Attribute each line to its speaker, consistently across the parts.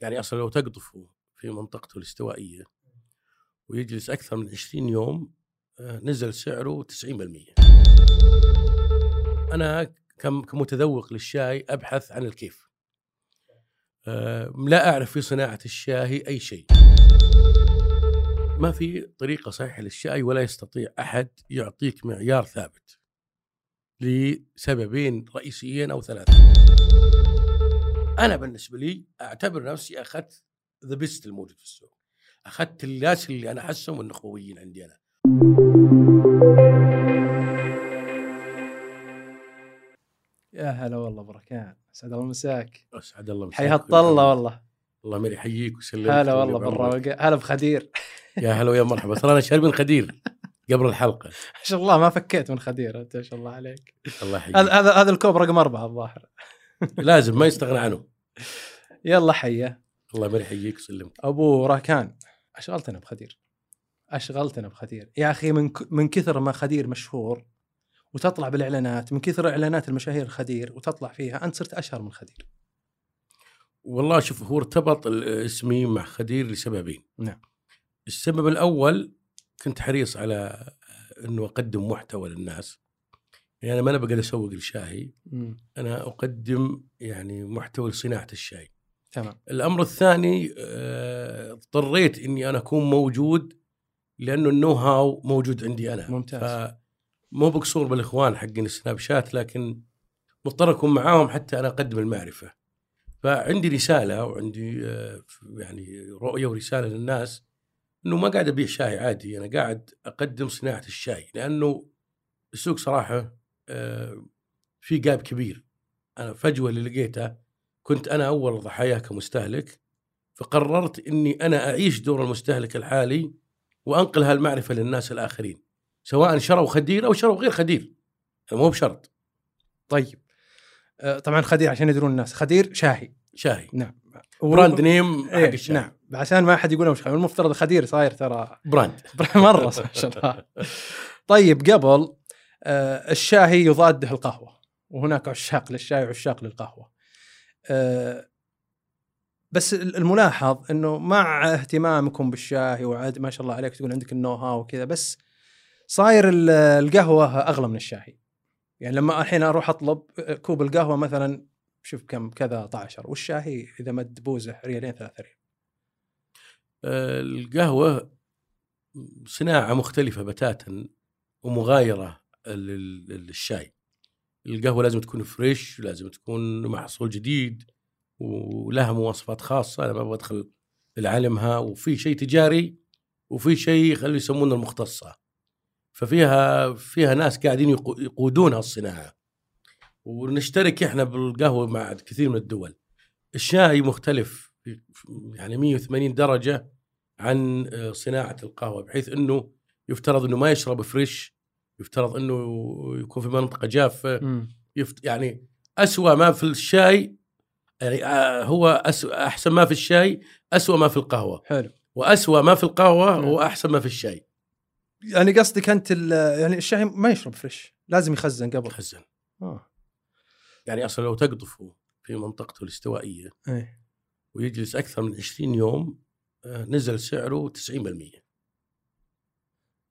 Speaker 1: يعني أصلا لو تقطفه في منطقته الاستوائية ويجلس أكثر من 20 يوم آه، نزل سعره 90% أنا كم كمتذوق للشاي أبحث عن الكيف. آه، لا أعرف في صناعة الشاي أي شيء. ما في طريقة صحيحة للشاي ولا يستطيع أحد يعطيك معيار ثابت لسببين رئيسيين أو ثلاثة. أنا بالنسبة لي أعتبر نفسي أخذت the best الموجود في السوق. أخذت الناس اللي أنا أحسهم النخبويين عندي أنا.
Speaker 2: يا هلا والله بركان أسعد الله مساك.
Speaker 1: أسعد الله مساك.
Speaker 2: حيها الطله والله.
Speaker 1: الله ما يحييك ويسلمك.
Speaker 2: هلا والله. بالروقه هلا بخدير
Speaker 1: يا هلا ويا مرحبا. ترى أنا شارب من خدير قبل الحلقة.
Speaker 2: ما شاء الله ما فكيت من خدير. أنت ما شاء الله عليك.
Speaker 1: الله يحييك.
Speaker 2: هذا هذا هذا الكوب رقم أربعة الظاهر.
Speaker 1: لازم ما يستغنى عنه.
Speaker 2: يلا حيه
Speaker 1: الله ما يحييك ويسلمك
Speaker 2: أبو راكان أشغلتنا بخدير. أشغلتنا بخدير. يا أخي من ك- من كثر ما خدير مشهور وتطلع بالإعلانات من كثر إعلانات المشاهير خدير وتطلع فيها أنت صرت أشهر من خدير.
Speaker 1: والله شوف هو ارتبط اسمي مع خدير لسببين.
Speaker 2: نعم.
Speaker 1: السبب الأول كنت حريص على إنه أقدم محتوى للناس. يعني أنا ما أنا بقدر أسوق الشاي
Speaker 2: مم.
Speaker 1: أنا أقدم يعني محتوى لصناعة الشاي.
Speaker 2: تمام.
Speaker 1: الأمر الثاني آه، اضطريت إني أنا أكون موجود لأنه النو هاو موجود عندي أنا.
Speaker 2: ممتاز.
Speaker 1: مو بقصور بالإخوان حقين السناب شات لكن مضطر أكون معاهم حتى أنا أقدم المعرفة. فعندي رسالة وعندي آه، يعني رؤية ورسالة للناس إنه ما قاعد أبيع شاي عادي. أنا قاعد أقدم صناعة الشاي لأنه السوق صراحة في جاب كبير. أنا فجوة اللي لقيتها كنت أنا أول ضحاياه كمستهلك فقررت إني أنا أعيش دور المستهلك الحالي وأنقل هالمعرفة للناس الآخرين سواء شروا خدير أو شروا غير خدير. يعني مو بشرط.
Speaker 2: طيب. آه، طبعا خدير عشان يدرون الناس. خدير شاهي.
Speaker 1: شاي
Speaker 2: نعم.
Speaker 1: brand name حق
Speaker 2: إيه
Speaker 1: الشاي
Speaker 2: نعم. عشان ما أحد يقول مش المفترض خدير صاير ترى.
Speaker 1: brand.
Speaker 2: مرة ما شاء الله. طيب قبل آه، الشاهي يضاده القهوة وهناك عشاق للشاي وعشاق للقهوة. آه، بس الملاحظ إنه مع اهتمامكم بالشاي وعاد ما شاء الله عليك تقول عندك ال know-how وكذا بس صاير ال- القهوة أغلى من الشاي يعني لما الحين أروح أطلب كوب القهوة مثلا شوف كم كذا طعشر والشاهي إذا مد بوزه ريالين ثلاثة ريال.
Speaker 1: آه، القهوة صناعة مختلفة بتاتا ومغايرة. للشاي القهوة لازم تكون فريش لازم تكون محصول جديد ولها مواصفات خاصة. أنا ما أبغى أدخل لعالمها وفي شيء تجاري وفي شيء خلي يسمونه المختصة. ففيها فيها ناس قاعدين يقو- يقودون هالصناعة. ونشترك إحنا بالقهوة مع كثير من الدول. الشاي مختلف يعني 180 درجة عن آه، صناعة القهوة بحيث إنه يفترض إنه ما يشرب فريش يفترض إنه يكون في منطقة جافة. يفت... يعني أسوأ ما في الشاي يعني آه، هو أسوأ أحسن ما في الشاي أسوأ ما في القهوة.
Speaker 2: حلو.
Speaker 1: وأسوأ ما في القهوة
Speaker 2: نعم.
Speaker 1: هو أحسن ما في الشاي.
Speaker 2: يعني قصدك أنت ال- يعني الشاي ما يشرب فريش لازم يخزن قبل.
Speaker 1: خزن
Speaker 2: آه.
Speaker 1: يعني أصلا لو تقطفه في منطقته الاستوائية
Speaker 2: إيه.
Speaker 1: ويجلس أكثر من 20 يوم آه، نزل سعره 90%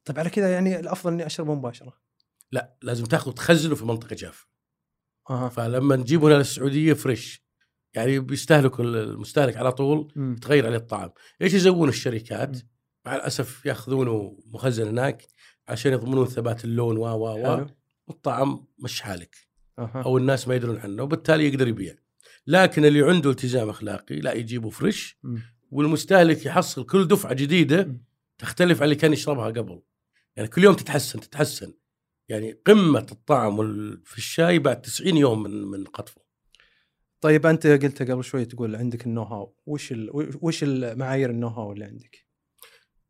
Speaker 2: طيب على كذا يعني الأفضل إني أشربه مباشرة.
Speaker 1: لا لازم تاخذ تخزنه في منطقة جافة
Speaker 2: أها.
Speaker 1: فلما نجيبه هنا للسعودية فريش يعني بيستهلكوا المستهلك على طول. تغير عليه الطعام. إيش يسوون الشركات. مع الأسف يأخذونه مخزن هناك عشان يضمنون ثبات اللون و و و والطعم مش حالك.
Speaker 2: أها.
Speaker 1: أو الناس ما يدرون عنه وبالتالي يقدر يبيع. لكن اللي عنده التزام أخلاقي لا يجيبه فريش
Speaker 2: مم.
Speaker 1: والمستهلك يحصل كل دفعة جديدة
Speaker 2: مم.
Speaker 1: تختلف عن اللي كان يشربها قبل. يعني كل يوم تتحسن تتحسن. يعني قمة الطعم في الشاي بعد 90 يوم من من قطفه.
Speaker 2: طيب أنت قلت قبل شوي تقول عندك النو هاو وش ال... وش المعايير النو هاو اللي عندك؟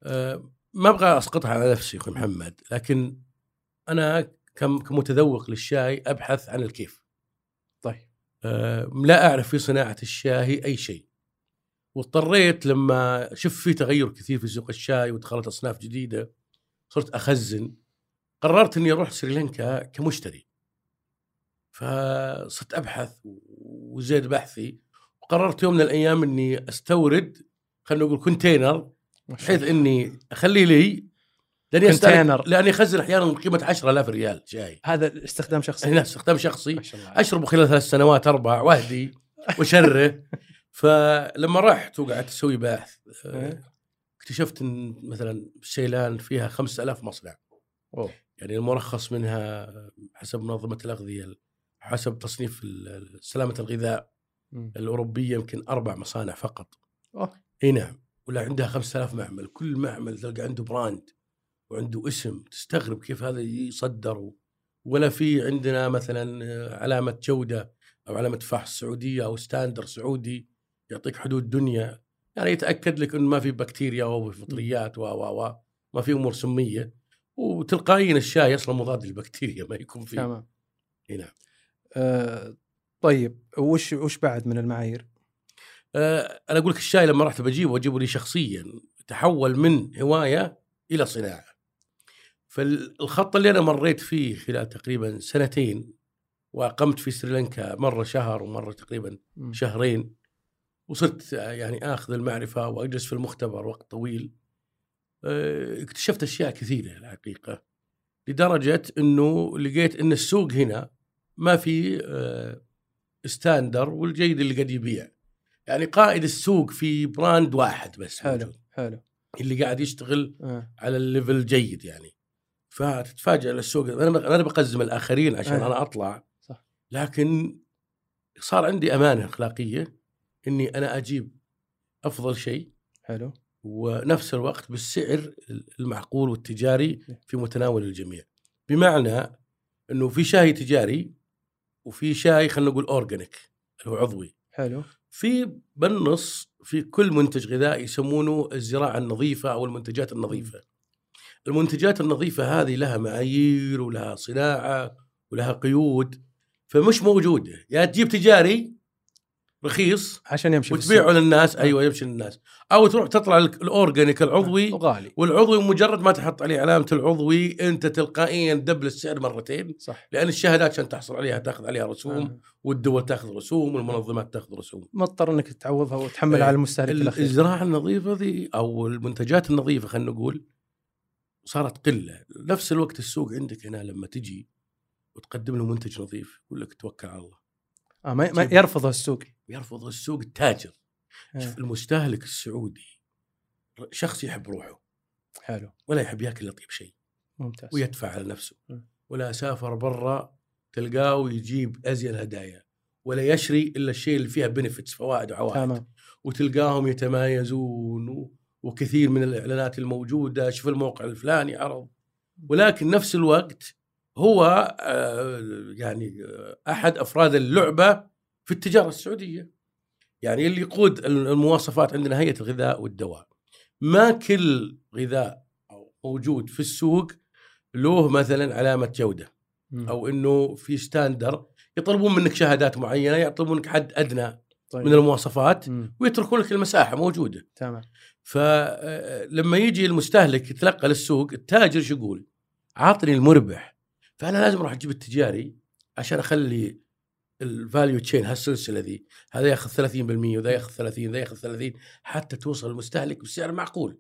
Speaker 1: آه، ما أبغى أسقطها على نفسي أخوي محمد لكن أنا كم كمتذوق للشاي أبحث عن الكيف.
Speaker 2: طيب.
Speaker 1: آه، لا أعرف في صناعة الشاي أي شيء. واضطريت لما شفت في تغير كثير في سوق الشاي ودخلت أصناف جديدة صرت أخزن قررت إني أروح سريلانكا كمشتري فصرت أبحث وزيد بحثي وقررت يوم من الأيام إني أستورد خلينا نقول
Speaker 2: container
Speaker 1: بحيث. إني اخليه لي
Speaker 2: لأني
Speaker 1: container. لأني أخزن أحيانا بقيمة 10000 ريال شاي
Speaker 2: هذا استخدام شخصي
Speaker 1: هنا استخدام شخصي
Speaker 2: ما شاء الله
Speaker 1: اشربه خلال ثلاث سنوات أربع وأهدي وشره فلما رحت وقعدت أسوي بحث آه،
Speaker 2: إيه.
Speaker 1: اكتشفت إن مثلا سيلان فيها 5000 مصنع
Speaker 2: أوه.
Speaker 1: يعني المرخص منها حسب منظمة الأغذية حسب تصنيف سلامة الغذاء
Speaker 2: مم.
Speaker 1: الأوروبية يمكن أربع مصانع فقط. إي نعم ولا عندها 5000 معمل كل معمل تلقى عنده brand وعنده اسم تستغرب كيف هذا يصدر ولا في عندنا مثلا علامة جودة أو علامة فحص سعودية أو standard سعودي يعطيك حدود دنيا يعني يتأكد لك إنه ما في بكتيريا أو فطريات و و و ما في أمور سمية وتلقائيا الشاي أصلا مضاد للبكتيريا ما يكون فيه
Speaker 2: تمام
Speaker 1: إي نعم
Speaker 2: آه طيب وش وش بعد من المعايير؟
Speaker 1: آه، أنا أقول لك الشاي لما رحت بجيبه أجيبه لي شخصيا تحول من هواية إلى صناعة. فالخط اللي أنا مريت فيه خلال تقريبا سنتين وأقمت في سريلانكا مرة شهر ومرة تقريبا. شهرين وصرت آه، يعني آخذ المعرفة وأجلس في المختبر وقت طويل. آه، اكتشفت أشياء كثيرة الحقيقة لدرجة إنه لقيت إن السوق هنا ما في آه، standard والجيد اللي قد يبيع. يعني قائد السوق في brand واحد بس
Speaker 2: حلو
Speaker 1: موجود.
Speaker 2: حلو
Speaker 1: اللي قاعد يشتغل
Speaker 2: آه.
Speaker 1: على ال level جيد يعني فتتفاجئ السوق أنا أنا بقزم الآخرين عشان
Speaker 2: آه.
Speaker 1: أنا أطلع
Speaker 2: صح.
Speaker 1: لكن صار عندي أمانة أخلاقية إني أنا أجيب أفضل شيء
Speaker 2: حلو.
Speaker 1: ونفس الوقت بالسعر المعقول والتجاري في متناول الجميع. بمعنى إنه في شاي تجاري وفي شاي خلينا نقول اورجانيك اللي هو عضوي.
Speaker 2: حلو.
Speaker 1: في بالنص في كل منتج غذائي يسمونه الزراعة النظيفة أو المنتجات النظيفة. المنتجات النظيفة هذه لها معايير ولها صناعة ولها قيود فمش موجودة، يا تجيب تجاري رخيص
Speaker 2: عشان يمشي
Speaker 1: وتبيعه. للناس. أيوه يمشي للناس، أو تروح تطلع ال- ال organic العضوي
Speaker 2: وغالي.
Speaker 1: والعضوي مجرد ما تحط عليه علامة العضوي أنت تلقائيا double السعر مرتين.
Speaker 2: صح.
Speaker 1: لأن الشهادات عشان تحصل عليها تأخذ عليها رسوم
Speaker 2: آه.
Speaker 1: والدول تأخذ رسوم والمنظمات تأخذ رسوم.
Speaker 2: مضطر إنك تعوضها وتحمل
Speaker 1: إيه.
Speaker 2: على المستهلك
Speaker 1: ال-
Speaker 2: الأخير.
Speaker 1: الزراعة النظيفة ذي أو المنتجات النظيفة خلينا نقول صارت قلة، نفس الوقت السوق عندك هنا لما تجي وتقدم له منتج نظيف يقول لك توكل على الله،
Speaker 2: آه ما, ما يرفضه السوق.
Speaker 1: يرفض السوق التاجر،
Speaker 2: آه.
Speaker 1: شوف المستهلك السعودي شخص يحب روحه.
Speaker 2: حلو.
Speaker 1: ولا يحب ياكل لطيب شيء.
Speaker 2: ممتاز.
Speaker 1: ويدفع على نفسه.
Speaker 2: م.
Speaker 1: ولا سافر برا تلقاه يجيب ازين هدايا ولا يشري إلا الشيء اللي فيها بنفتس فوائد وعوائد.
Speaker 2: تمام.
Speaker 1: وتلقاهم يتمايزون و- وكثير من الإعلانات الموجودة. شوف الموقع الفلاني عرض. ولكن نفس الوقت هو آه، يعني آه، أحد أفراد اللعبة في التجارة السعودية. يعني اللي يقود المواصفات عندنا هيئه الغذاء والدواء. ما كل غذاء موجود في السوق له مثلا علامة
Speaker 2: جودة.
Speaker 1: أو إنه في ستاندر يطلبون منك شهادات معينة يطلبون منك حد أدنى
Speaker 2: طيب.
Speaker 1: من المواصفات. ويتركون لك المساحة موجودة.
Speaker 2: تمام.
Speaker 1: فلما يجي المستهلك يتلقى للسوق التاجر شو يقول؟ عاطني المربح. فأنا لازم أروح أجيب التجاري عشان أخلي ال value chain هالسلسلة ذي هذا ياخذ 30% وذا ياخذ 30 ذا ياخذ 30 حتى توصل المستهلك بسعر معقول.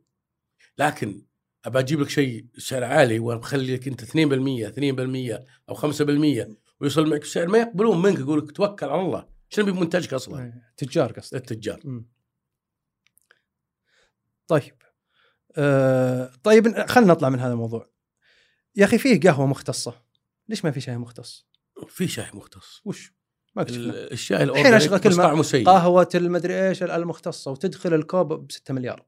Speaker 1: لكن أبى أجيب لك شيء سعر عالي وبخلي لك أنت 2% 2% أو 5% ويوصل معك بسعر ما يقبلون منك يقول لك توكل على الله. شنو بمنتجك أصلا؟
Speaker 2: إيه. تجار قصدك.
Speaker 1: التجار.
Speaker 2: مم. طيب. آه طيب خلينا نطلع من هذا الموضوع. يا أخي فيه قهوة مختصة. ليش ما في شاي مختص؟
Speaker 1: في شاي مختص.
Speaker 2: وش؟ ما
Speaker 1: الشاي
Speaker 2: الحين
Speaker 1: أشغل
Speaker 2: كلمه
Speaker 1: طعمه سيء.
Speaker 2: قهوة المدري إيش المختصة وتدخل الكوب ب 6 مليار.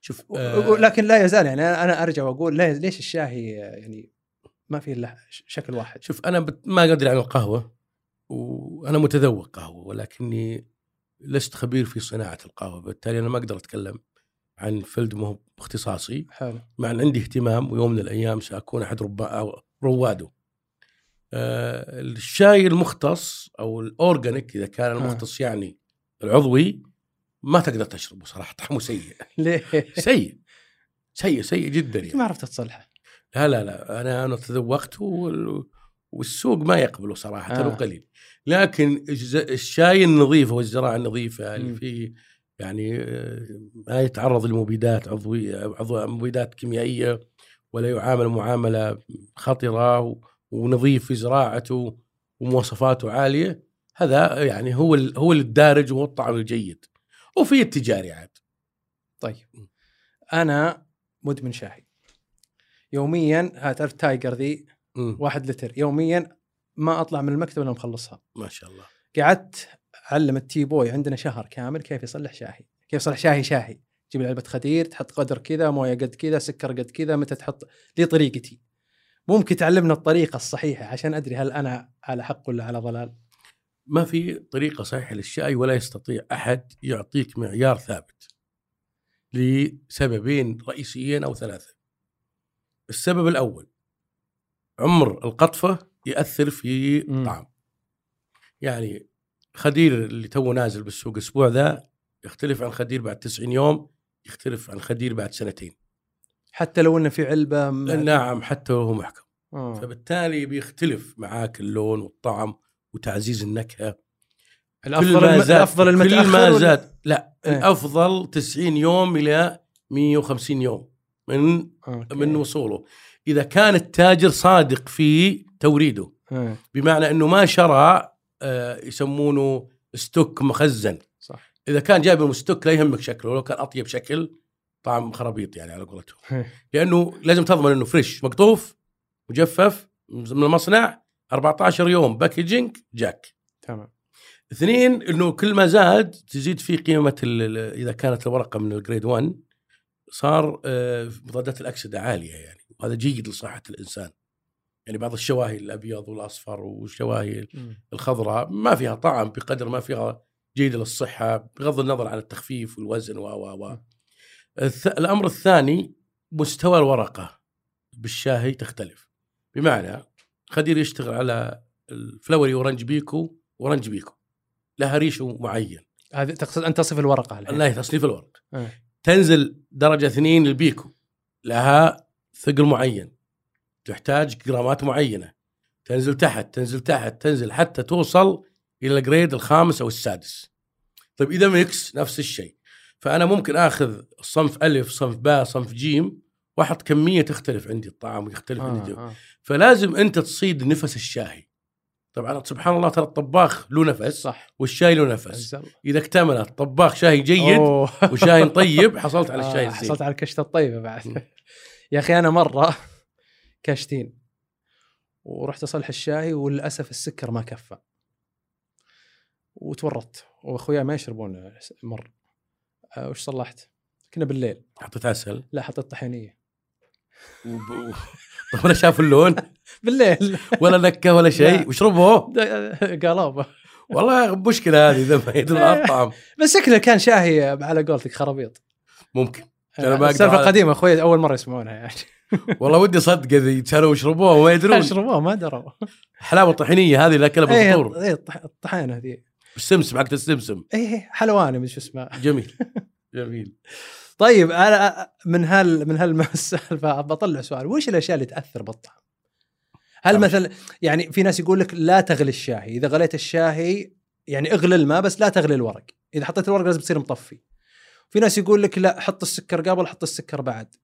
Speaker 1: شوف آه
Speaker 2: ولكن لا يزال يعني أنا أرجع وأقول ليش الشاي يعني ما في إلا شكل واحد؟
Speaker 1: شوف أنا ما ادري عن القهوه وأنا متذوق قهوة ولكني لست خبير في صناعة القهوة. بالتالي أنا ما أقدر أتكلم عن field مو اختصاصي
Speaker 2: حلو.
Speaker 1: مع أن عندي اهتمام ويوم من الأيام سأكون أحد أو رواده. آه الشاي المختص أو ال organic إذا كان المختص يعني العضوي ما تقدر تشربه صراحة طعمه سيء
Speaker 2: ليه؟
Speaker 1: سيء سيء سيء جدا يعني.
Speaker 2: ما عرفت تصلحه
Speaker 1: لا لا لا أنا أنا تذوقته وال- والسوق ما يقبله صراحة
Speaker 2: آه.
Speaker 1: آه. وقليل لكن الشاي النظيف والزراعه النظيفة اللي. فيه يعني آه، ما يتعرض لمبيدات عضوية عضو مبيدات كيميائية ولا يعامل معاملة خطرة ونظيف في زراعته ومواصفاته عالية هذا يعني هو هو الدارج وهو الطعم الجيد. وفي التجاري عاد.
Speaker 2: طيب. أنا مدمن شاي يوميا تعرف تايجر ذي. واحد لتر. يوميا ما أطلع من المكتب إلا مخلصها.
Speaker 1: ما شاء الله.
Speaker 2: قعدت أعلم التي بوي عندنا شهر كامل كيف يصلح شاهي. كيف يصلح شاهي شاهي. تجيب علبه خدير تحط قدر كذا موية قد كذا سكر قد كذا متى تحط؟ لي طريقتي. ممكن تعلمنا الطريقة الصحيحة عشان أدري هل أنا على حق ولا على ضلال.
Speaker 1: ما في طريقة صحيحة للشاي ولا يستطيع أحد يعطيك معيار ثابت لسببين رئيسيين أو ثلاثة. السبب الأول عمر القطفة يأثر في. الطعم يعني خدير اللي تو نازل بالسوق الأسبوع ذا يختلف عن خدير بعد 90 يوم يختلف عن خدير بعد سنتين
Speaker 2: حتى لو إنه في علبة م-
Speaker 1: نعم حتى وهو محكم
Speaker 2: آه.
Speaker 1: فبالتالي بيختلف معاك اللون والطعم وتعزيز النكهة
Speaker 2: الأفضل
Speaker 1: كل ما. زاد
Speaker 2: الأفضل المتأخر
Speaker 1: كل ما
Speaker 2: ولا-
Speaker 1: زاد لا
Speaker 2: إيه.
Speaker 1: الأفضل 90 يوم إلى 150 يوم من
Speaker 2: okay.
Speaker 1: من وصوله إذا كان التاجر صادق في توريده
Speaker 2: آه.
Speaker 1: بمعنى إنه ما شرى آه، يسمونه stock مخزن إذا كان جايب من stock لا يهمك شكله لو كان أطيب شكل طعم خرابيط يعني على قولتهم. لأنه لازم تضمن إنه fresh مقطوف مجفف من المصنع 14 يوم packaging جاك.
Speaker 2: تمام.
Speaker 1: اثنين إنه كل ما زاد تزيد في قيمة إذا كانت الورقة من ال grade 1 صار آه، مضادات الأكسدة عالية يعني. وهذا جيد لصحة الإنسان. يعني بعض الشواهي الأبيض والأصفر والشواهي. الخضراء ما فيها طعم بقدر ما فيها جيدة للصحة بغض النظر عن التخفيف والوزن و و و. الأمر الثاني مستوى الورقة بالشاهي تختلف. بمعنى خدير يشتغل على ال flowery orange pekoe orange pekoe. لها ريش معين.
Speaker 2: هذه تقصد أن تصف الورقة الحين.
Speaker 1: لا تصنيف الورق
Speaker 2: آه.
Speaker 1: تنزل درجة اثنين ال pekoe لها ثقل معين. تحتاج جرامات معينة. تنزل تحت تنزل تحت تنزل حتى توصل إلى ال grade الخامس أو السادس طيب إذا mix نفس الشيء فأنا ممكن آخذ صنف ألف صنف باء صنف جيم واحط كمية تختلف عندي الطعم ويختلف عندي
Speaker 2: آه. آه.
Speaker 1: فلازم أنت تصيد نفس الشاي طبعا سبحان الله ترى الطباخ له نفس
Speaker 2: صح
Speaker 1: والشاي له نفس. إذا اكتملت طباخ شاي جيد
Speaker 2: أوه.
Speaker 1: وشاي طيب حصلت على الشاي
Speaker 2: آه،
Speaker 1: الزين
Speaker 2: حصلت على الكشتة
Speaker 1: الطيبة.
Speaker 2: بعد يا أخي أنا مرة كاشتين ورحت أصلح الشاي وللأسف السكر ما كفى وتورطت. وأخويا ما يشربون مر. آه، وش صلحت؟ كنا بالليل.
Speaker 1: حطيت عسل
Speaker 2: لا حطيت طحينية.
Speaker 1: وب... و... طب ولا شاف اللون؟
Speaker 2: بالليل.
Speaker 1: ولا نكه ولا شيء. وشربوه
Speaker 2: قلابه
Speaker 1: والله مشكلة هذه إذا ما يدرون على الطعم
Speaker 2: بس شكله كان شاهي على قولتك خرابيط.
Speaker 1: ممكن. أنا ما أقدر
Speaker 2: السالفة
Speaker 1: على-
Speaker 2: قديمه أخوي أول مرة يسمعونها يعني.
Speaker 1: والله ودي اصدق إذا كانوا ويشربوه وما يدرون.
Speaker 2: اشربوه ما دروا.
Speaker 1: حلاوة الطحينيه هذه اللي اكلها بالفطور
Speaker 2: إيه، الطح- الطحينة ذي
Speaker 1: بالسمسم حقت السمسم
Speaker 2: إيه حلواني من شو اسمه
Speaker 1: جميل جميل
Speaker 2: طيب أنا من هال من هالسالفه بطلع سؤال وش الأشياء اللي تأثر بالطعم؟ هل. مثلا يعني في ناس يقول لك لا تغلي الشاهي، إذا غليت الشاهي يعني اغلي الماء بس لا تغلي الورق، إذا حطيت الورق لازم تصير مطفي. في ناس يقول لك لا حط السكر قبل حط السكر بعد.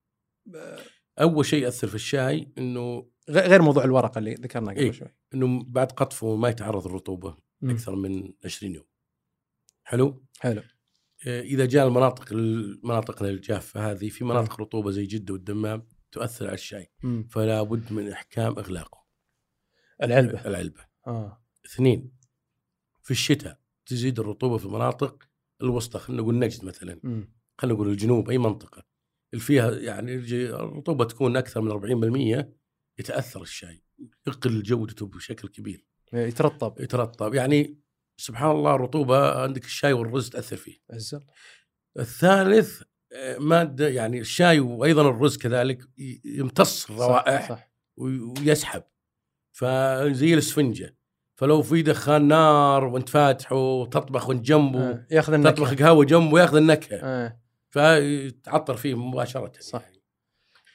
Speaker 1: أول شيء يأثر في الشاي
Speaker 2: إنه غير موضوع الورقه اللي ذكرناه قبل
Speaker 1: إيه.
Speaker 2: شوي.
Speaker 1: إنه بعد قطفه ما يتعرض للرطوبة
Speaker 2: مم.
Speaker 1: أكثر من 20 يوم حلو
Speaker 2: حلو.
Speaker 1: آه، إذا جاء المناطق المناطق الجافة هذه في مناطق رطوبة زي جدة والدمام تؤثر على الشاي
Speaker 2: مم.
Speaker 1: فلا بد من إحكام إغلاقه
Speaker 2: العلبة.
Speaker 1: العلبة
Speaker 2: آه
Speaker 1: اثنين في الشتاء تزيد الرطوبة في المناطق الوسطى خلينا نقول نجد مثلا
Speaker 2: مم.
Speaker 1: خلينا نقول الجنوب أي منطقة اللي فيها يعني الرطوبة تكون أكثر من 40% يتأثر الشاي يقل جودته بشكل كبير
Speaker 2: يترطب.
Speaker 1: يترطب. يعني سبحان الله الرطوبه عندك الشاي والرز تأثر فيه.
Speaker 2: الله.
Speaker 1: الثالث آه، مادة يعني الشاي وأيضا الرز كذلك يمتص
Speaker 2: صح،
Speaker 1: الروائح
Speaker 2: صح.
Speaker 1: وي- ويسحب. فزي الإسفنجة. فلو في دخان نار وأنت فاتحه وتطبخ وأنت جنبه
Speaker 2: آه، يأخذ
Speaker 1: تطبخ
Speaker 2: النكهه
Speaker 1: قهوه جنبه ياخذ النكهة.
Speaker 2: آه.
Speaker 1: فيتعطر فيه مباشرة
Speaker 2: صح.
Speaker 1: يعني.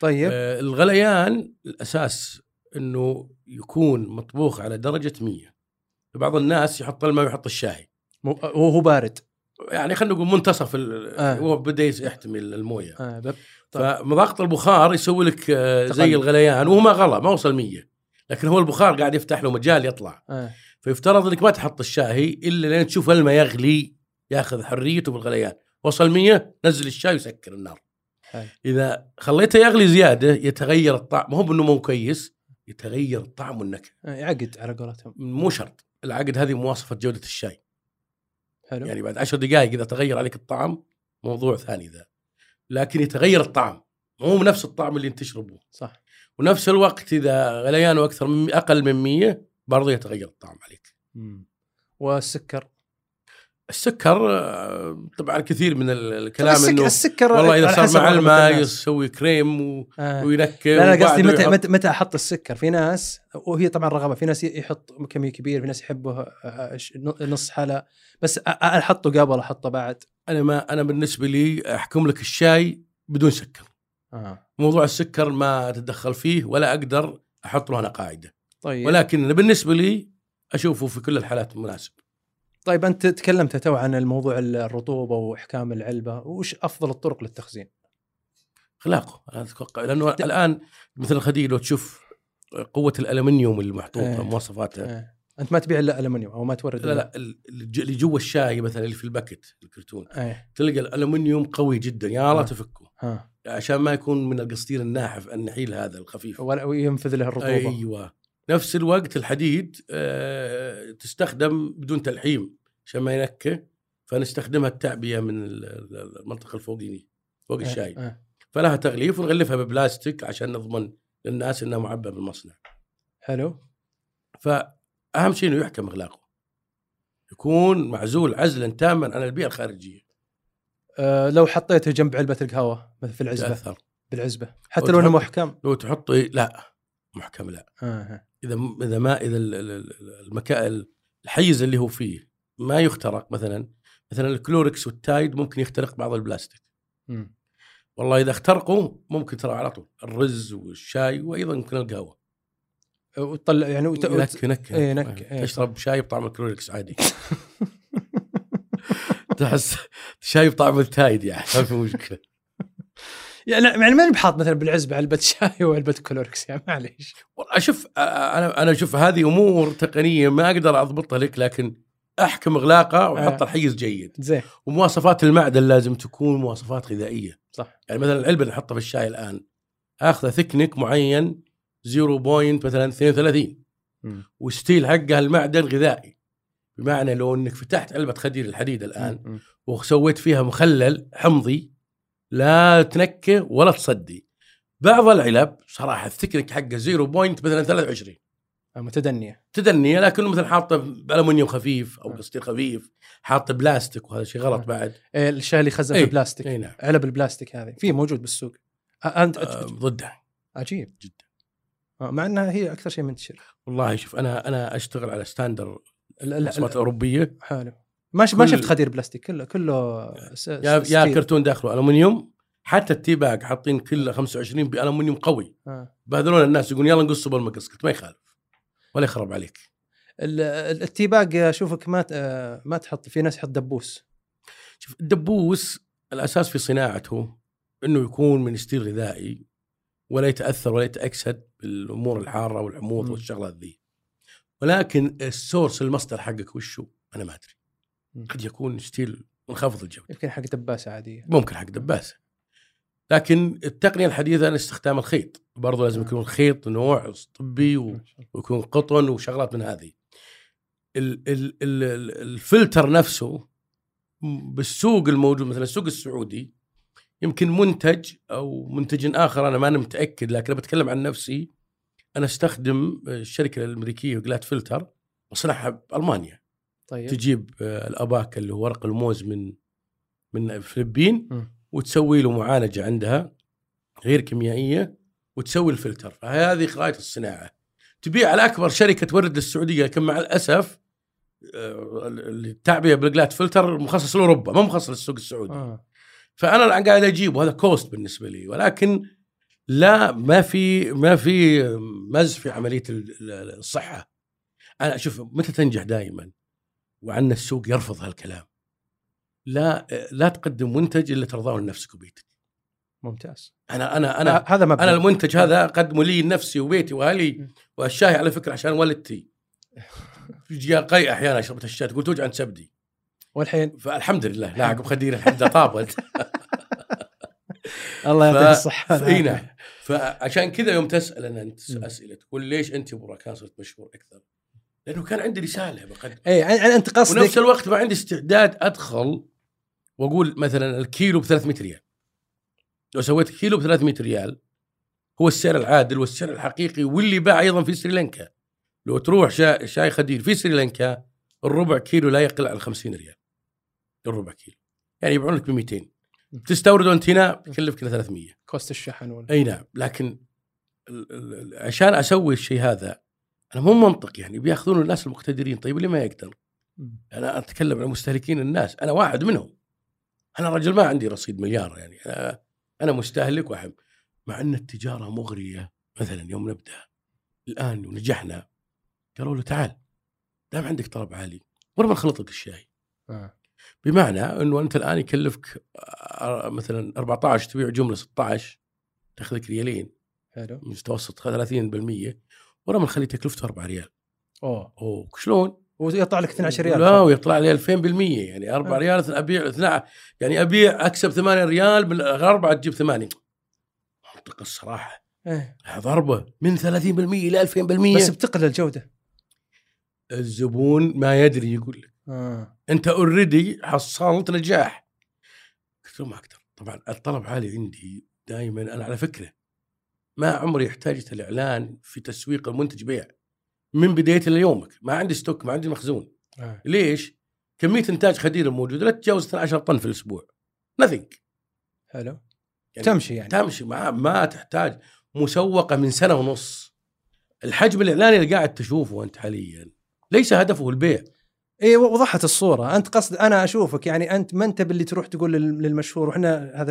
Speaker 2: طيب.
Speaker 1: آه الغليان الأساس إنه يكون مطبوخ على درجة 100 بعض الناس يحط الماء ويحط الشاي
Speaker 2: وهو بارد
Speaker 1: يعني خلينا نقول منتصف
Speaker 2: آه.
Speaker 1: هو بدا يحتمل الموية
Speaker 2: آه. طيب.
Speaker 1: فمضاقه البخار يسوي لك آه، زي
Speaker 2: تقلب.
Speaker 1: الغليان وهو ما غلى ما وصل 100 لكن هو البخار قاعد يفتح له مجال يطلع
Speaker 2: آه.
Speaker 1: فيفترض إنك ما تحط الشاي إلا لين تشوف الماء يغلي ياخذ حريته بالغليان وصل 100 نزل الشاي وسكر النار
Speaker 2: حلو.
Speaker 1: إذا خليته يغلي زيادة يتغير الطعم مو بانه مو كويس يتغير الطعم والنكهه
Speaker 2: آه. يعقد على قولتهم.
Speaker 1: مو شرط العقد هذه مواصفة جودة الشاي.
Speaker 2: حلو.
Speaker 1: يعني بعد عشر دقائق إذا تغير عليك الطعم موضوع ثاني ذا. لكن يتغير الطعم مو نفس الطعم اللي انت تشربه
Speaker 2: صح.
Speaker 1: ونفس الوقت إذا غليانه أكثر من أقل من 100 برضه يتغير الطعم عليك.
Speaker 2: مم. والسكر؟
Speaker 1: السكر آه، طبعا كثير من الكلام
Speaker 2: السكر,
Speaker 1: إنه
Speaker 2: السكر
Speaker 1: والله
Speaker 2: إذا
Speaker 1: صار مع الماء. يسوي كريم و...
Speaker 2: آه.
Speaker 1: وينكه
Speaker 2: لا لا قصدي متى متى متى أحط السكر؟ في ناس وهي طبعا رغبة في ناس يحط كمية كبيرة في ناس يحبه آه، ش- نص حلا بس أحطه قبل أحطه بعد.
Speaker 1: أنا ما أنا بالنسبة لي أحكم لك الشاي بدون سكر.
Speaker 2: آه.
Speaker 1: موضوع السكر ما أتدخل فيه ولا أقدر أحط له أنا قاعدة.
Speaker 2: طيب.
Speaker 1: ولكن بالنسبة لي أشوفه في كل الحالات مناسب.
Speaker 2: طيب أنت تكلمت تو عن الموضوع الرطوبة وإحكام العلبة وش أفضل الطرق للتخزين؟
Speaker 1: اخلاقه أنا أتوقع لأنه الآن مثل الخديج لو تشوف قوة الألمنيوم المحطوطة
Speaker 2: إيه.
Speaker 1: مواصفاتها.
Speaker 2: آه. أنت ما تبيع إلا الومنيوم أو ما تورد
Speaker 1: لا لا اللي جوا الشاي مثلا اللي في الباكت الكرتون.
Speaker 2: إيه.
Speaker 1: تلقى الالومنيوم قوي جدا يا الله
Speaker 2: آه.
Speaker 1: تفكه.
Speaker 2: ها
Speaker 1: عشان ما يكون من القصدير الناحف النحيل هذا الخفيف.
Speaker 2: ولا- وينفذ له الرطوبة.
Speaker 1: أيوه. نفس الوقت الحديد آه تستخدم بدون تلحيم عشان ما ينكه فنستخدمها التعبئة من ال- ال- المنطقة الفوقيني فوق
Speaker 2: آه،
Speaker 1: الشاي.
Speaker 2: آه.
Speaker 1: فلها تغليف ونغلفها ببلاستيك عشان نضمن للناس إنها معبأة بالمصنع.
Speaker 2: حلو.
Speaker 1: فأهم شيء إنه يحكم إغلاقه. يكون معزول عزلا تاما عن البيئة الخارجية.
Speaker 2: آه لو حطيته جنب علبة القهوة مثل في العزبة.
Speaker 1: تأثر.
Speaker 2: بالعزبة. حتى لو
Speaker 1: إنه
Speaker 2: محكم.
Speaker 1: لو تحط لا محكم لا.
Speaker 2: آه.
Speaker 1: إذا إذا ما إذا ال- ال- ال- المكان الحيز اللي هو فيه ما يخترق مثلا مثلا الكلوركس والتايد ممكن يخترق بعض البلاستيك.
Speaker 2: مم.
Speaker 1: والله إذا اخترقوا ممكن ترى على طول الرز والشاي وأيضا يمكن القهوة.
Speaker 2: وتطلع يعني وت...
Speaker 1: ينكهة نكهة
Speaker 2: إيه، نك، إيه.
Speaker 1: تشرب شاي بطعم الكلوركس عادي. تحس شاي بطعم التايد يعني ما في مشكلة.
Speaker 2: يعني يعني ماني بحاط مثلا بالعزبة علبه شاي وعلبه كلوركس يعني معليش
Speaker 1: والله شوف أنا أنا أشوف هذه أمور تقنية ما أقدر أضبطها لك لكن أحكم إغلاقها وأحط
Speaker 2: آه.
Speaker 1: الحيز جيد
Speaker 2: زين
Speaker 1: ومواصفات المعدن لازم تكون مواصفات غذائية
Speaker 2: صح
Speaker 1: يعني مثلا العلبه اللي نحطها في الشاي الآن آخذه thickness معين 0. point مثلا 32
Speaker 2: مم.
Speaker 1: و steel حقها المعدن غذائي بمعنى لو إنك فتحت علبة خدير الحديد
Speaker 2: الآن.
Speaker 1: وسويت فيها مخلل حمضي لا تنكه ولا تصدي. بعض العلب صراحة ال thickness حقه 0. point مثلا 23
Speaker 2: آه، متدنيه
Speaker 1: تدنية. لكنه مثلا حاطه بالومنيوم خفيف
Speaker 2: أو.
Speaker 1: قصدير خفيف حاطه بلاستيك وهذا شيء غلط
Speaker 2: آه.
Speaker 1: بعد.
Speaker 2: إيه الشاي اللي يخزن في
Speaker 1: إيه.
Speaker 2: البلاستيك.
Speaker 1: اي نعم.
Speaker 2: علب البلاستيك هذه. في موجود بالسوق. انت
Speaker 1: آه، ضدها
Speaker 2: عجيب.
Speaker 1: جدا.
Speaker 2: آه، مع إنها هي أكثر شيء منتشر.
Speaker 1: والله شوف أنا أنا أشتغل على standard
Speaker 2: ال- ال-
Speaker 1: المواصفات
Speaker 2: ال-
Speaker 1: الأوروبية.
Speaker 2: حلو. ما ما شفت خدير بلاستيك كله كله س-
Speaker 1: يا يا. كرتون داخله. ألومنيوم حتى ال tea bag حاطين كله 25 بألومنيوم قوي.
Speaker 2: آه.
Speaker 1: بهذلون الناس يقولون يلا نقصه بالمقص. قلت ما يخالف. ولا يخرب عليك.
Speaker 2: ال- ال- ال tea bag أشوفك ما آه، ما تحط في ناس يحط دبوس.
Speaker 1: شوف الدبوس الأساس في صناعته إنه يكون من steel غذائي ولا يتأثر ولا يتأكسد بالأمور الحارة والحموض. والشغلات ذي. ولكن ال source المصدر حقك وشو؟ أنا ما
Speaker 2: أدري.
Speaker 1: قد يكون steel منخفض الجودة.
Speaker 2: يمكن حق دباسه عاديه
Speaker 1: ممكن حق دباسه لكن التقنية الحديثة استخدام الخيط. برضو لازم يكون الخيط نوع طبي و- ويكون قطن وشغلات من هذه. ال ال ال ال الفلتر نفسه بالسوق الموجود مثلا السوق السعودي يمكن منتج أو منتج آخر أنا ما أنا متأكد لكن أنا بتكلم عن نفسي أنا أستخدم الشركة الأمريكية جلات فلتر اصنعها بألمانيا.
Speaker 2: طيب.
Speaker 1: تجيب آه، الأباك اللي هو ورق الموز من من الفلبين. وتسوي له معالجة عندها غير كيميائية وتسوي الفلتر. فهذه غايه الصناعة. تبيع على أكبر شركة تورد للسعودية لكن مع الأسف آه، التعبئه بالجلات فلتر مخصص لأوروبا ما مخصص للسوق السعودي.
Speaker 2: آه.
Speaker 1: فأنا الآن قاعد أجيبه هذا كوست بالنسبة لي. ولكن لا ما في ما في مز في عملية ال- ال- الصحة. أنا أشوف متى تنجح دائما؟ وعن السوق يرفض هالكلام. لا لا تقدم منتج إلا ترضاه لنفسك وبيتك.
Speaker 2: ممتاز.
Speaker 1: أنا أنا أنا
Speaker 2: هذا مبدأ.
Speaker 1: أنا المنتج هذا أقدمه لي لنفسي وبيتي وأهلي والشاي على فكرة عشان والدتي. قي أحيانا شربت الشاي تقول توجع عند سبدي.
Speaker 2: والحين؟
Speaker 1: فالحمد لله لا عقب خدير الحمد لله طابت.
Speaker 2: الله يعطيك الصحة.
Speaker 1: إي نعم. فعشان كذا يوم تسأل أنا
Speaker 2: أنت.
Speaker 1: أسئلة تقول ليش أنت يا بركان صرت مشهور أكثر؟ لأنه كان عندي رسالة بقدم
Speaker 2: اي انت
Speaker 1: ونفس
Speaker 2: قصدك
Speaker 1: الوقت ما عندي استعداد أدخل وأقول مثلا الكيلو ب 300 ريال. لو سويت كيلو ب 300 ريال هو السعر العادل والسعر الحقيقي واللي باع أيضا في سريلانكا. لو تروح شا- شاي خدير في سريلانكا الربع كيلو لا يقل عن 50 ريال. الربع كيلو. يعني يبيعون لك ب 200 تستورده أنت هنا بيكلفك كذا 300
Speaker 2: cost الشحن.
Speaker 1: أي نعم. لكن ال- ال- ال- عشان أسوي الشيء هذا أنا مو منطق يعني بياخذون الناس المقتدرين. طيب ليه ما يقدر؟ أنا أتكلم عن مستهلكين الناس. أنا واحد منهم. أنا رجل ما عندي رصيد مليار يعني. أنا أنا مستهلك واحب مع أن التجارة مغرية مثلا يوم نبدأ. الآن ونجحنا. قالوا له تعال دام عندك طلب عالي ورا نخلط لك الشاي
Speaker 2: آه.
Speaker 1: بمعنى إنه أنت الآن يكلفك آه، مثلا 14 تبيع جملة 16 تاخذ لك ريالين.
Speaker 2: حلو.
Speaker 1: متوسط 30% ورا ما نخلي تكلفته 4 ريال.
Speaker 2: أوه.
Speaker 1: أوه شلون؟
Speaker 2: ويطلع لك 12 ريال
Speaker 1: لا ويطلع لي 2000% يعني 4
Speaker 2: آه.
Speaker 1: ريال أبيع 12 يعني أبيع أكسب 8 ريال من تجيب 8 منطق الصراحة.
Speaker 2: إيه.
Speaker 1: ضربة من 30% إلى 2000%
Speaker 2: بس بتقل الجودة.
Speaker 1: الزبون ما يدري يقول لك.
Speaker 2: آه.
Speaker 1: أنت already حصلت نجاح. قلت له ما أقدر. طبعا الطلب عالي عندي دائما أنا على فكرة ما عمري احتاجت الإعلان في تسويق المنتج بيع. من بداية ليومك ما عندي stock ما عندي مخزون.
Speaker 2: آه.
Speaker 1: ليش؟ كمية إنتاج خدير الموجوده لا تتجاوز 12 طن في الأسبوع. Nothing.
Speaker 2: حلو.
Speaker 1: يعني
Speaker 2: تمشي يعني.
Speaker 1: تمشي ما, ما تحتاج. مسوقة من سنة ونص. الحجم الإعلاني اللي قاعد تشوفه أنت حاليا ليس هدفه البيع.
Speaker 2: اي وضحت الصورة أنت قصد أنا أشوفك يعني أنت ما أنت باللي تروح تقول لل- للمشهور وإحنا هذا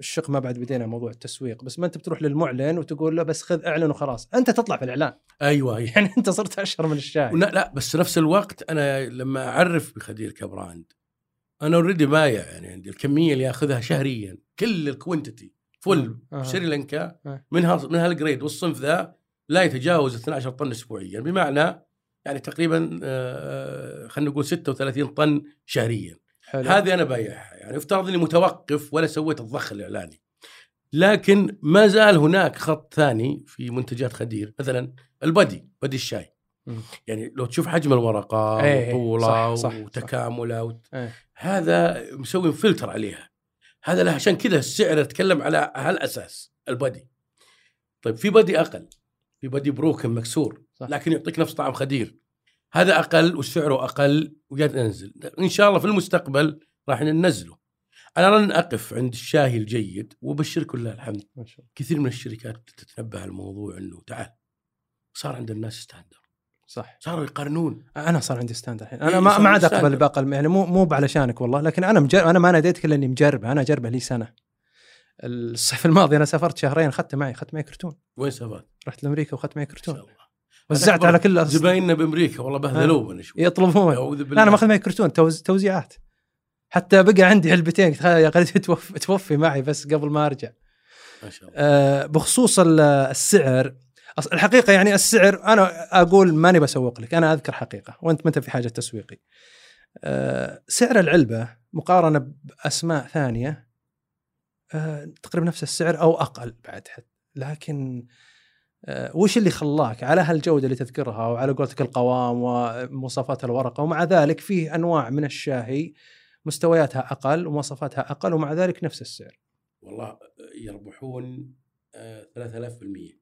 Speaker 2: الشق ما بعد بدينا موضوع التسويق بس ما أنت بتروح للمعلن وتقول له بس خذ اعلن وخلاص أنت تطلع في الإعلان
Speaker 1: أيوه أيوة.
Speaker 2: يعني أنت صرت أشهر من الشاي
Speaker 1: لا لا بس نفس الوقت أنا لما أعرف بخدير ك brand أنا already بايع يعني عندي الكمية اللي يأخذها شهريا كل ال quantity full
Speaker 2: آه.
Speaker 1: سريلانكا
Speaker 2: آه.
Speaker 1: من ها من هال grade والصنف ذا لا يتجاوز 12 طن اسبوعيا بمعنى يعني تقريبا آه، خلينا نقول 36 طن شهريا.
Speaker 2: حلو.
Speaker 1: هذه أنا بايعها يعني. افترض إني متوقف ولا سويت الضخ الإعلاني. لكن ما زال هناك خط ثاني في منتجات خدير مثلا البدي بدي الشاي.
Speaker 2: مم.
Speaker 1: يعني لو تشوف حجم الورقة
Speaker 2: إيه، إيه، وطولة
Speaker 1: وتكاملة وت...
Speaker 2: إيه.
Speaker 1: هذا مسوي فلتر عليها. هذا له عشان كذا السعر اتكلم على هالأساس البدي طيب في بدي أقل في بدي بروكن مكسور.
Speaker 2: صح.
Speaker 1: لكن يعطيك نفس طعم خدير. هذا أقل وسعره أقل وقاعد ننزل إن شاء الله في المستقبل راح ننزله. أنا لن أقف عند الشاهي الجيد وبشركم لله الحمد.
Speaker 2: ما شاء الله.
Speaker 1: كثير من الشركات تتنبه على الموضوع إنه تعال. صار عند الناس standard
Speaker 2: صح.
Speaker 1: صاروا يقارنون.
Speaker 2: أنا صار عندي standard الحين.
Speaker 1: إيه،
Speaker 2: أنا ما
Speaker 1: صار
Speaker 2: ما عاد
Speaker 1: أقبل.
Speaker 2: بأقل يعني مو مو علشانك والله لكن أنا مجرب أنا ما ناديتك إلا إني مجربه أنا أجربه لي سنة. الصيف الماضي أنا سافرت شهرين اخذته معي اخذت معي كرتون.
Speaker 1: وين سافرت؟
Speaker 2: رحت لأمريكا واخذت معي كرتون. وزعت على كل
Speaker 1: زبايننا بأمريكا والله بهذلونا شوي
Speaker 2: يطلبون أنا ماخذ معي كرتون توز... توزيعات. حتى بقى عندي علبتين توفي, توفي معي بس قبل ما أرجع.
Speaker 1: ما شاء الله.
Speaker 2: أه بخصوص ال- السعر. الحقيقة يعني السعر أنا أقول ماني بسوق لك أنا أذكر حقيقة. وأنت ما أنت في حاجة تسويقي. أه سعر العلبة مقارنة بأسماء ثانية أه تقريبا نفس السعر أو أقل بعد حتى. لكن وش اللي خلاك على هالجودة اللي تذكرها وعلى قولتك القوام ومواصفات الورقة ومع ذلك فيه أنواع من الشاهي مستوياتها أقل ومواصفاتها أقل ومع ذلك نفس السعر.
Speaker 1: والله يربحون آه، 3000%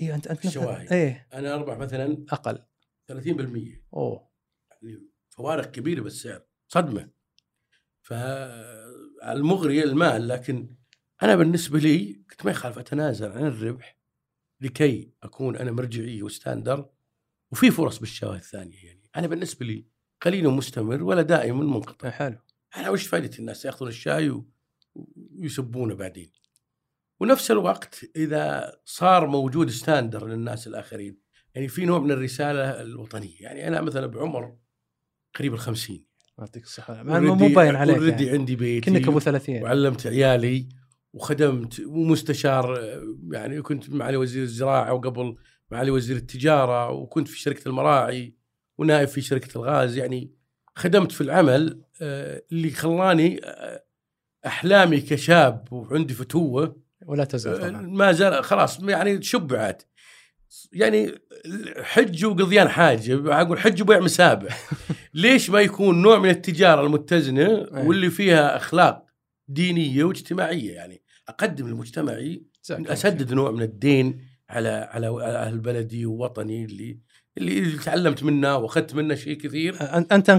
Speaker 2: اي انت أنت نفس-
Speaker 1: الشواهي.
Speaker 2: إيه.
Speaker 1: أنا أربح مثلا
Speaker 2: أقل.
Speaker 1: 30%
Speaker 2: أوه.
Speaker 1: يعني فوارق كبيرة بالسعر صدمة. فالمغري المال لكن أنا بالنسبة لي كنت ما يخالف أتنازل عن الربح. لكي أكون أنا مرجعيه وستاندر وفي فرص بالشواهي الثانية يعني. أنا بالنسبة لي قليل مستمر ولا دائم منقطع.
Speaker 2: حلو.
Speaker 1: أنا وش فائده الناس يأخذون الشاي و- ويسبونه بعدين؟ ونفس الوقت إذا صار موجود standard للناس الآخرين يعني في نوع من الرسالة الوطنية. يعني أنا مثلا بعمر قريب الخمسين.
Speaker 2: يعطيك إنه مو باين عليك
Speaker 1: already
Speaker 2: يعني.
Speaker 1: عندي بيتي
Speaker 2: كأنك أبو 30
Speaker 1: وعلمت عيالي وخدمت ومستشار يعني كنت معالي وزير الزراعة وقبل معالي وزير التجارة وكنت في شركة المراعي ونائب في شركة الغاز يعني خدمت في العمل آه، اللي خلاني آه، أحلامي كشاب وعندي فتوة
Speaker 2: ولا تزال
Speaker 1: آه،
Speaker 2: طبعا.
Speaker 1: ما زال خلاص يعني شبعت. يعني حج وقضيان حاجة أقول حج وبيع مسابح ليش ما يكون نوع من التجارة المتزنة
Speaker 2: أي.
Speaker 1: واللي فيها أخلاق؟ دينية واجتماعية يعني أقدم لمجتمعي اسدد نوع من الدين على على أهل بلدي ووطني اللي اللي تعلمت منه وأخذت منه شيء كثير. أنت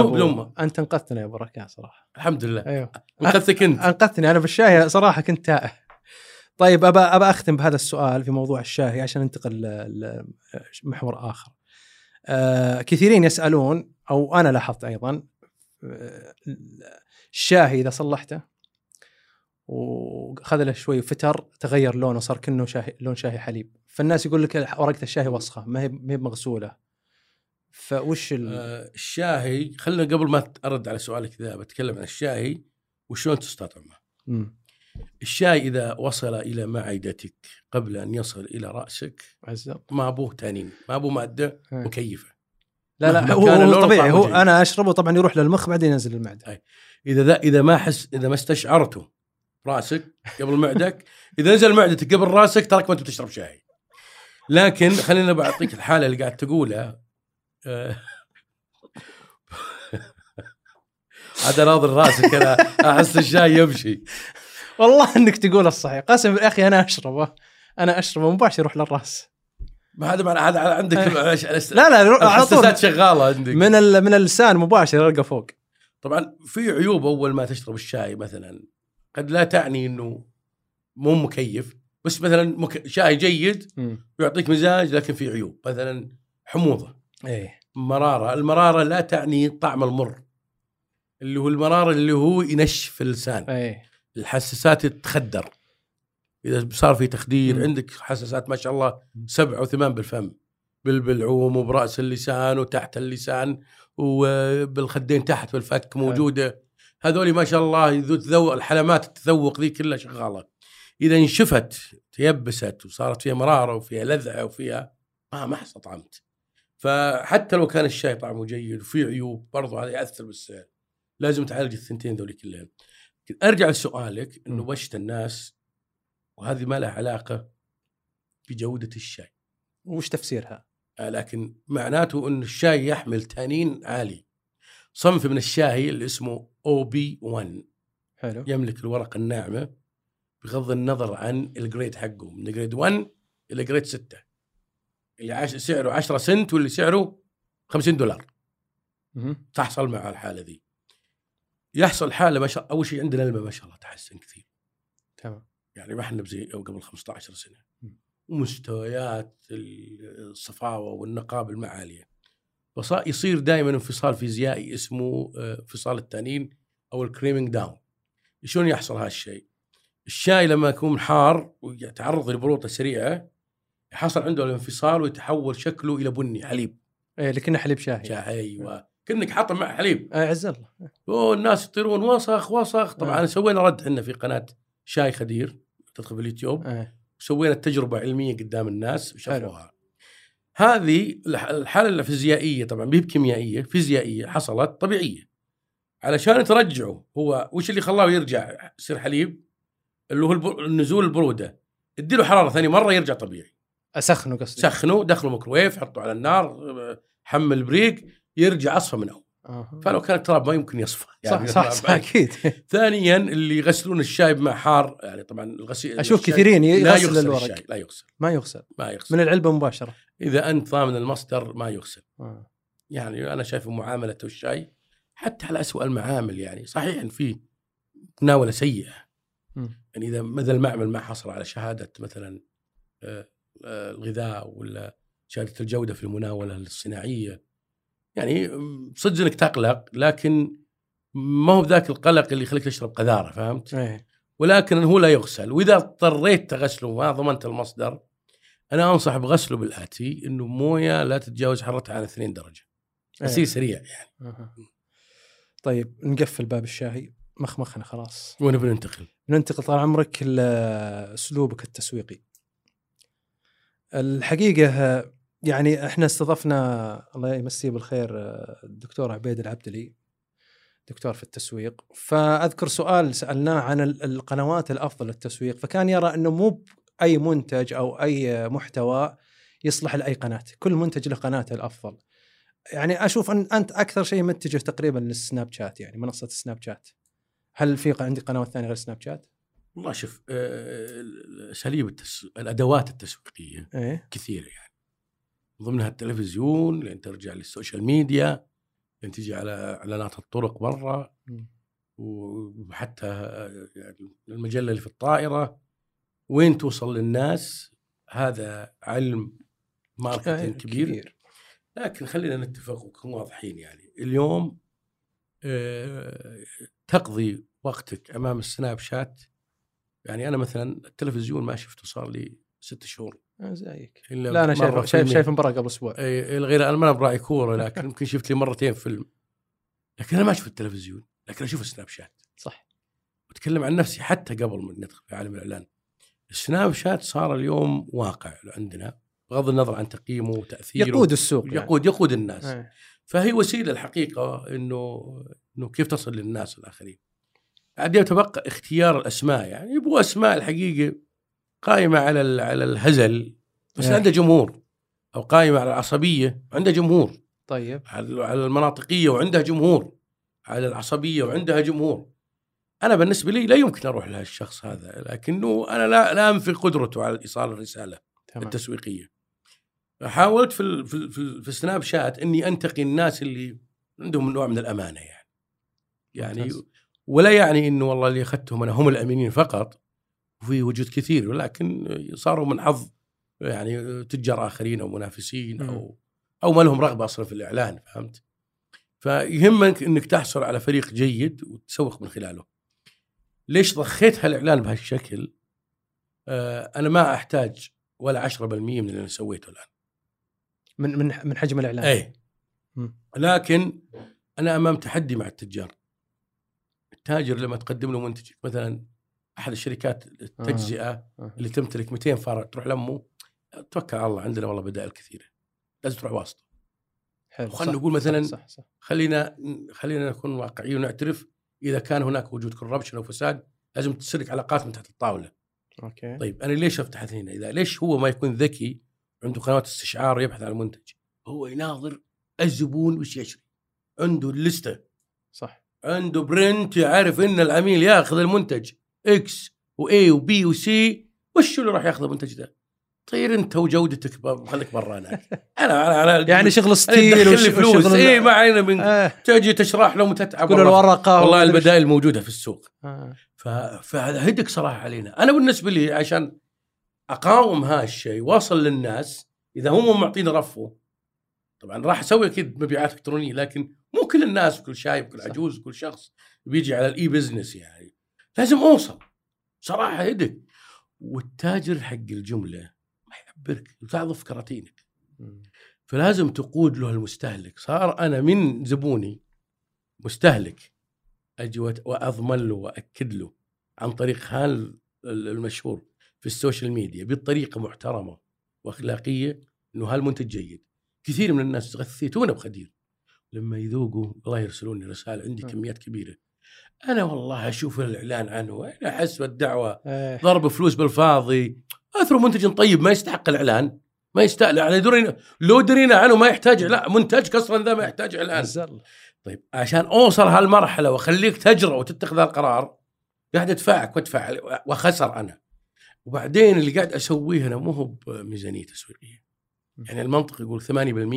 Speaker 2: ابو
Speaker 1: بدون م-
Speaker 2: أنت أنقذتنا يا أبو ركان صراحة.
Speaker 1: الحمد لله.
Speaker 2: أيوه.
Speaker 1: أنقذتك أنت.
Speaker 2: أنقذتني. أنا بالشاي صراحة كنت تائه. طيب ابى ابى أختم بهذا السؤال في موضوع الشاهي عشان ننتقل لمحور آخر. آه كثيرين يسألون أو أنا لاحظت أيضا الشاهي إذا صلحته وخذ له شوي فتر تغير لونه صار كأنه شاهي لون شاهي حليب فالناس يقول لك ورقة الشاهي وسخة ما هي ما هي مغسوله فوش ال...
Speaker 1: آه، الشاهي خلينا قبل ما أرد على سؤالك ذا بتكلم عن الشاهي وشلون تستطعمه. الشاي إذا وصل إلى معدتك قبل أن يصل إلى رأسك
Speaker 2: عزة.
Speaker 1: ما أبوه تانين ما أبوه مادة
Speaker 2: إيه.
Speaker 1: مكيفة
Speaker 2: لا لا هو, طبيعي هو. أنا أشربه طبعا يروح للمخ بعدين ينزل المعدة
Speaker 1: إذا ذا إذا ما حس إذا ما استشعرته راسك قبل معدك. إذا نزل معدتك قبل راسك تراك ما أنت بتشرب شاي. لكن خلينا بعطيك الحالة اللي قاعد تقولها. آه، هذا ناظر راسك أنا أحس الشاي يمشي.
Speaker 2: والله إنك تقول الصحيح. قسم يا أخي أنا أشربه. أنا أشربه مباشر يروح للرأس.
Speaker 1: ما هذا معنى هذا عندك
Speaker 2: لا لا على طول.
Speaker 1: شغالة عندك.
Speaker 2: من من اللسان مباشر يلقى فوق.
Speaker 1: طبعا في عيوب أول ما تشرب الشاي مثلا. قد لا تعني إنه مو مكيف بس مثلا مك... شاي جيد يعطيك مزاج لكن في عيوب مثلا حموضة.
Speaker 2: إيه.
Speaker 1: مرارة المرارة لا تعني طعم المر اللي هو المرارة اللي هو ينشف اللسان.
Speaker 2: إيه.
Speaker 1: الحساسات تتخدر. إذا صار في تخدير
Speaker 2: مم.
Speaker 1: عندك حساسات ما شاء الله سبع وثمان بالفم بالبلعوم وبرأس اللسان وتحت اللسان وبالخدين تحت بالفك موجودة. هذول ما شاء الله ذو تذوق الحلمات التذوق ذي كلها شغالة. إذا انشفت تيبست وصارت فيها مرارة وفيها لذعة وفيها ما ما استطعمت. فحتى لو كان الشاي طعمه جيد وفيه عيوب برضو هذا يأثر بالسعر. لازم تعالج الثنتين ذولي كلهم. أرجع لسؤالك إنه
Speaker 2: م.
Speaker 1: بشت الناس وهذه ما لها علاقة بجوده الشاي.
Speaker 2: وش تفسيرها؟
Speaker 1: آه، لكن معناته إن الشاي يحمل تانين عالي. صنف من الشاي اللي اسمه OP 1
Speaker 2: حلو.
Speaker 1: يملك الورقه الناعمة بغض النظر عن ال grade حقه. من grade 1 إلى grade 6 اللي عش سعره 10 سنت واللي سعره 50 دولار.
Speaker 2: مهم.
Speaker 1: تحصل مع الحالة ذي. يحصل حالة ما شاء أول شيء عندنا الماء ما شاء الله تحسن كثير.
Speaker 2: تمام.
Speaker 1: يعني ما إحنا بزي قبل 15 سنة.
Speaker 2: م.
Speaker 1: ومستويات الصفاوة والنقاء عالية. فصار يصير دائما انفصال فيزيائي اسمه آه، انفصال التانين أو ال creaming down شلون يحصل هذا الشيء؟ الشاي لما يكون حار ويتعرض لبرودة سريعة يحصل عنده الانفصال ويتحول شكله إلى بني حليب.
Speaker 2: إيه لكنه حليب شاهي.
Speaker 1: شاي أيوه. كأنك حاط مع حليب.
Speaker 2: آه عز الله.
Speaker 1: أوه الناس يطيرون وسخ وسخ طبعا
Speaker 2: آه.
Speaker 1: سوينا رد إحنا في قناة شاي خدير تدخل في اليوتيوب.
Speaker 2: آه.
Speaker 1: وسوينا تجربة علمية قدام الناس وشافوها هذه الح- الحالة الفيزيائية طبعا مي بكيميائية فيزيائية حصلت طبيعية. علشان ترجعه هو وش اللي خلاه يرجع يصير حليب؟ اللي هو النزول البرودة. اديله حرارة ثاني مرة يرجع طبيعي.
Speaker 2: أسخنه قصدي.
Speaker 1: سخنه دخله ميكروويف حطه على النار حمل بريق يرجع أصفى من أول.
Speaker 2: آه.
Speaker 1: فلو كان التراب ما يمكن يصفى.
Speaker 2: صح صح, صح أكيد.
Speaker 1: ثانيا اللي يغسلون الشاي بماء حار يعني طبعا الغسيل أشوف
Speaker 2: كثيرين
Speaker 1: لا
Speaker 2: يغسل الورق.
Speaker 1: الشاي لا يغسل.
Speaker 2: ما يغسل.
Speaker 1: ما يغسل.
Speaker 2: من العلبة مباشرة.
Speaker 1: إذا أنت ضامن المصدر ما يغسل.
Speaker 2: آه.
Speaker 1: يعني أنا شايف معاملة الشاي حتى على أسوأ المعامل يعني. صحيح إن في مناوله سيئة.
Speaker 2: مم.
Speaker 1: يعني إذا مثل المعمل ما حصل على شهادة مثلا آه، آه، الغذاء ولا شهادة الجودة في المناولة الصناعية يعني صدق إنك تقلق لكن ما هو بذاك القلق اللي يخليك تشرب قذارة فهمت؟
Speaker 2: إيه.
Speaker 1: ولكن هو لا يغسل. وإذا اضطريت تغسله وما ضمنت المصدر أنا أنصح بغسله بالآتي إنه موية لا تتجاوز حرارتها عن 2 درجة. غسيل
Speaker 2: إيه.
Speaker 1: سريع يعني.
Speaker 2: أها. طيب نقفل باب الشاي مخمخنا خلاص.
Speaker 1: ونبي ننتقل.
Speaker 2: ننتقل طال عمرك لاسلوبك التسويقي. الحقيقة يعني إحنا استضفنا الله يمسيه بالخير الدكتور عبيد العبدلي دكتور في التسويق. فأذكر سؤال سألناه عن ال- القنوات الأفضل للتسويق. فكان يرى إنه مو أي منتج أو أي محتوى يصلح لأي قناة. كل منتج له قناته الأفضل. يعني أشوف أن أنت أكثر شيء متجه تقريبا للسناب شات يعني منصة سناب شات. هل في عندك قنوات ثانية غير سناب شات؟
Speaker 1: والله شوف آه، اساليب التس... الأدوات التسويقية
Speaker 2: إيه.
Speaker 1: كثيرة يعني. ضمنها التلفزيون لين ترجع للسوشيال ميديا لين تجي على إعلانات الطرق برا. وحتى آه، يعني المجلة اللي في الطائرة وين توصل للناس؟ هذا علم marketing كبير. لكن خلينا نتفق ونكون واضحين يعني. اليوم آه، تقضي وقتك أمام السناب شات. يعني أنا مثلا التلفزيون ما شفته صار لي ست شهور.
Speaker 2: آه، زيك.
Speaker 1: إلا
Speaker 2: لا
Speaker 1: أنا
Speaker 2: شايف شايف. شايف مباراة قبل أسبوع.
Speaker 1: إيه، غير أنا ما براعي كورة لكن يمكن شفت لي مرتين فيلم. لكن أنا ما أشوف التلفزيون. لكن أشوف السناب شات.
Speaker 2: صح.
Speaker 1: واتكلم عن نفسي. حتى قبل ما ندخل في عالم الإعلان. السناب شات صار اليوم واقع عندنا بغض النظر عن تقييمه وتأثيره.
Speaker 2: يقود السوق يعني.
Speaker 1: يقود يقود الناس.
Speaker 2: إيه.
Speaker 1: فهي وسيلة الحقيقة انه إنه كيف تصل للناس الآخرين. عاد يتبقى اختيار الأسماء يعني. يبغوا أسماء الحقيقة قائمة على على الهزل بس. عنده جمهور أو قائمة على العصبية وعنده جمهور.
Speaker 2: طيب.
Speaker 1: على المناطقية وعندها جمهور. على العصبية وعندها جمهور. أنا بالنسبة لي لا يمكن أروح لهالشخص هذا لكنه أنا لا لا أنفي قدرته على إيصال الرسالة
Speaker 2: تمام.
Speaker 1: التسويقية. حاولت في في ال في, ال في السناب شات إني أنتقي الناس اللي عندهم نوع من الأمانة يعني. يعني
Speaker 2: ممتاز.
Speaker 1: ولا يعني إنه والله اللي أخذتهم أنا هم الأمينين فقط وفي وجود كثير ولكن صاروا من حظ يعني تجار آخرين أو منافسين أو أو ما لهم رغبة أصلا في الإعلان فهمت؟ فيهمك إنك تحصل على فريق جيد وتسوق من خلاله. ليش ضخيت هالإعلان بهالشكل؟ آه أنا ما أحتاج ولا 10% من اللي أنا سويته الآن.
Speaker 2: من من من حجم الإعلان
Speaker 1: اي. لكن أنا أمام تحدي مع التجار. التاجر لما تقدم له منتجك مثلا أحد الشركات التجزئة
Speaker 2: آه.
Speaker 1: اللي تمتلك 200 فرع تروح لأمه توكل على الله عندنا والله بدائل كثيرة. لازم تروح واسطة.
Speaker 2: حلو
Speaker 1: خلنا
Speaker 2: صح،
Speaker 1: نقول مثلاً
Speaker 2: صح صح, صح.
Speaker 1: خلينا خلينا نكون واقعيين ونعترف إذا كان هناك وجود corruption أو فساد لازم تسلك علاقات من تحت الطاولة.
Speaker 2: okay
Speaker 1: طيب أنا ليش أفتح هنا؟ إذا ليش هو ما يكون ذكي عنده قنوات استشعار يبحث عن المنتج؟ هو يناظر الزبون وش يشتري. عنده اللستة
Speaker 2: صح
Speaker 1: عنده print يعرف إن العميل ياخذ المنتج إكس واي وبي وسي وش اللي راح ياخذ المنتج ذا؟ طير أنت وجودتك خليك برا هناك أنا أنا أنا
Speaker 2: يعني شغل ستيل وش-
Speaker 1: فلوس اي ما علينا من
Speaker 2: آه.
Speaker 1: تجي تشرح لهم وتتعب والله,
Speaker 2: الورقة
Speaker 1: والله. البدائل موجودة في السوق
Speaker 2: آه.
Speaker 1: فهذا هدك صراحة علينا أنا بالنسبة لي عشان أقاوم هالشيء واصل للناس إذا هم معطيني رفه طبعا راح أسوي أكيد مبيعات إلكترونية لكن مو كل الناس كل شايب كل. عجوز كل شخص بيجي على ال e-business يعني لازم أوصل. صراحة headache والتاجر حق الجملة ما يعبرك وتعظف كراتينك. فلازم تقود له المستهلك. صار أنا من زبوني مستهلك. أجي وأضمن له وأكد له عن طريق هال المشهور في السوشيال ميديا بطريقة محترمة وأخلاقية إنه هالمنتج جيد. كثير من الناس غثيتونا بخدير. لما يذوقوا الله يرسلون لي رسائل عندي. كميات كبيرة. أنا والله أشوف الإعلان عنه أنا أحس بالدعوة
Speaker 2: إيه.
Speaker 1: ضرب فلوس بالفاضي. اثروا منتج طيب ما يستحق الإعلان ما يستاهل يعني درينا لو درينا عنه ما يحتاج لا منتجك أصلا ذا ما يحتاج
Speaker 2: إعلان.
Speaker 1: طيب عشان أوصل هالمرحلة وأخليك تجرأ وتتخذ هالقرار قاعد أدفعك وأدفع وخسر أنا. وبعدين اللي قاعد أسويه أنا مو هو بميزانية تسويقية. يعني المنطق يقول 80%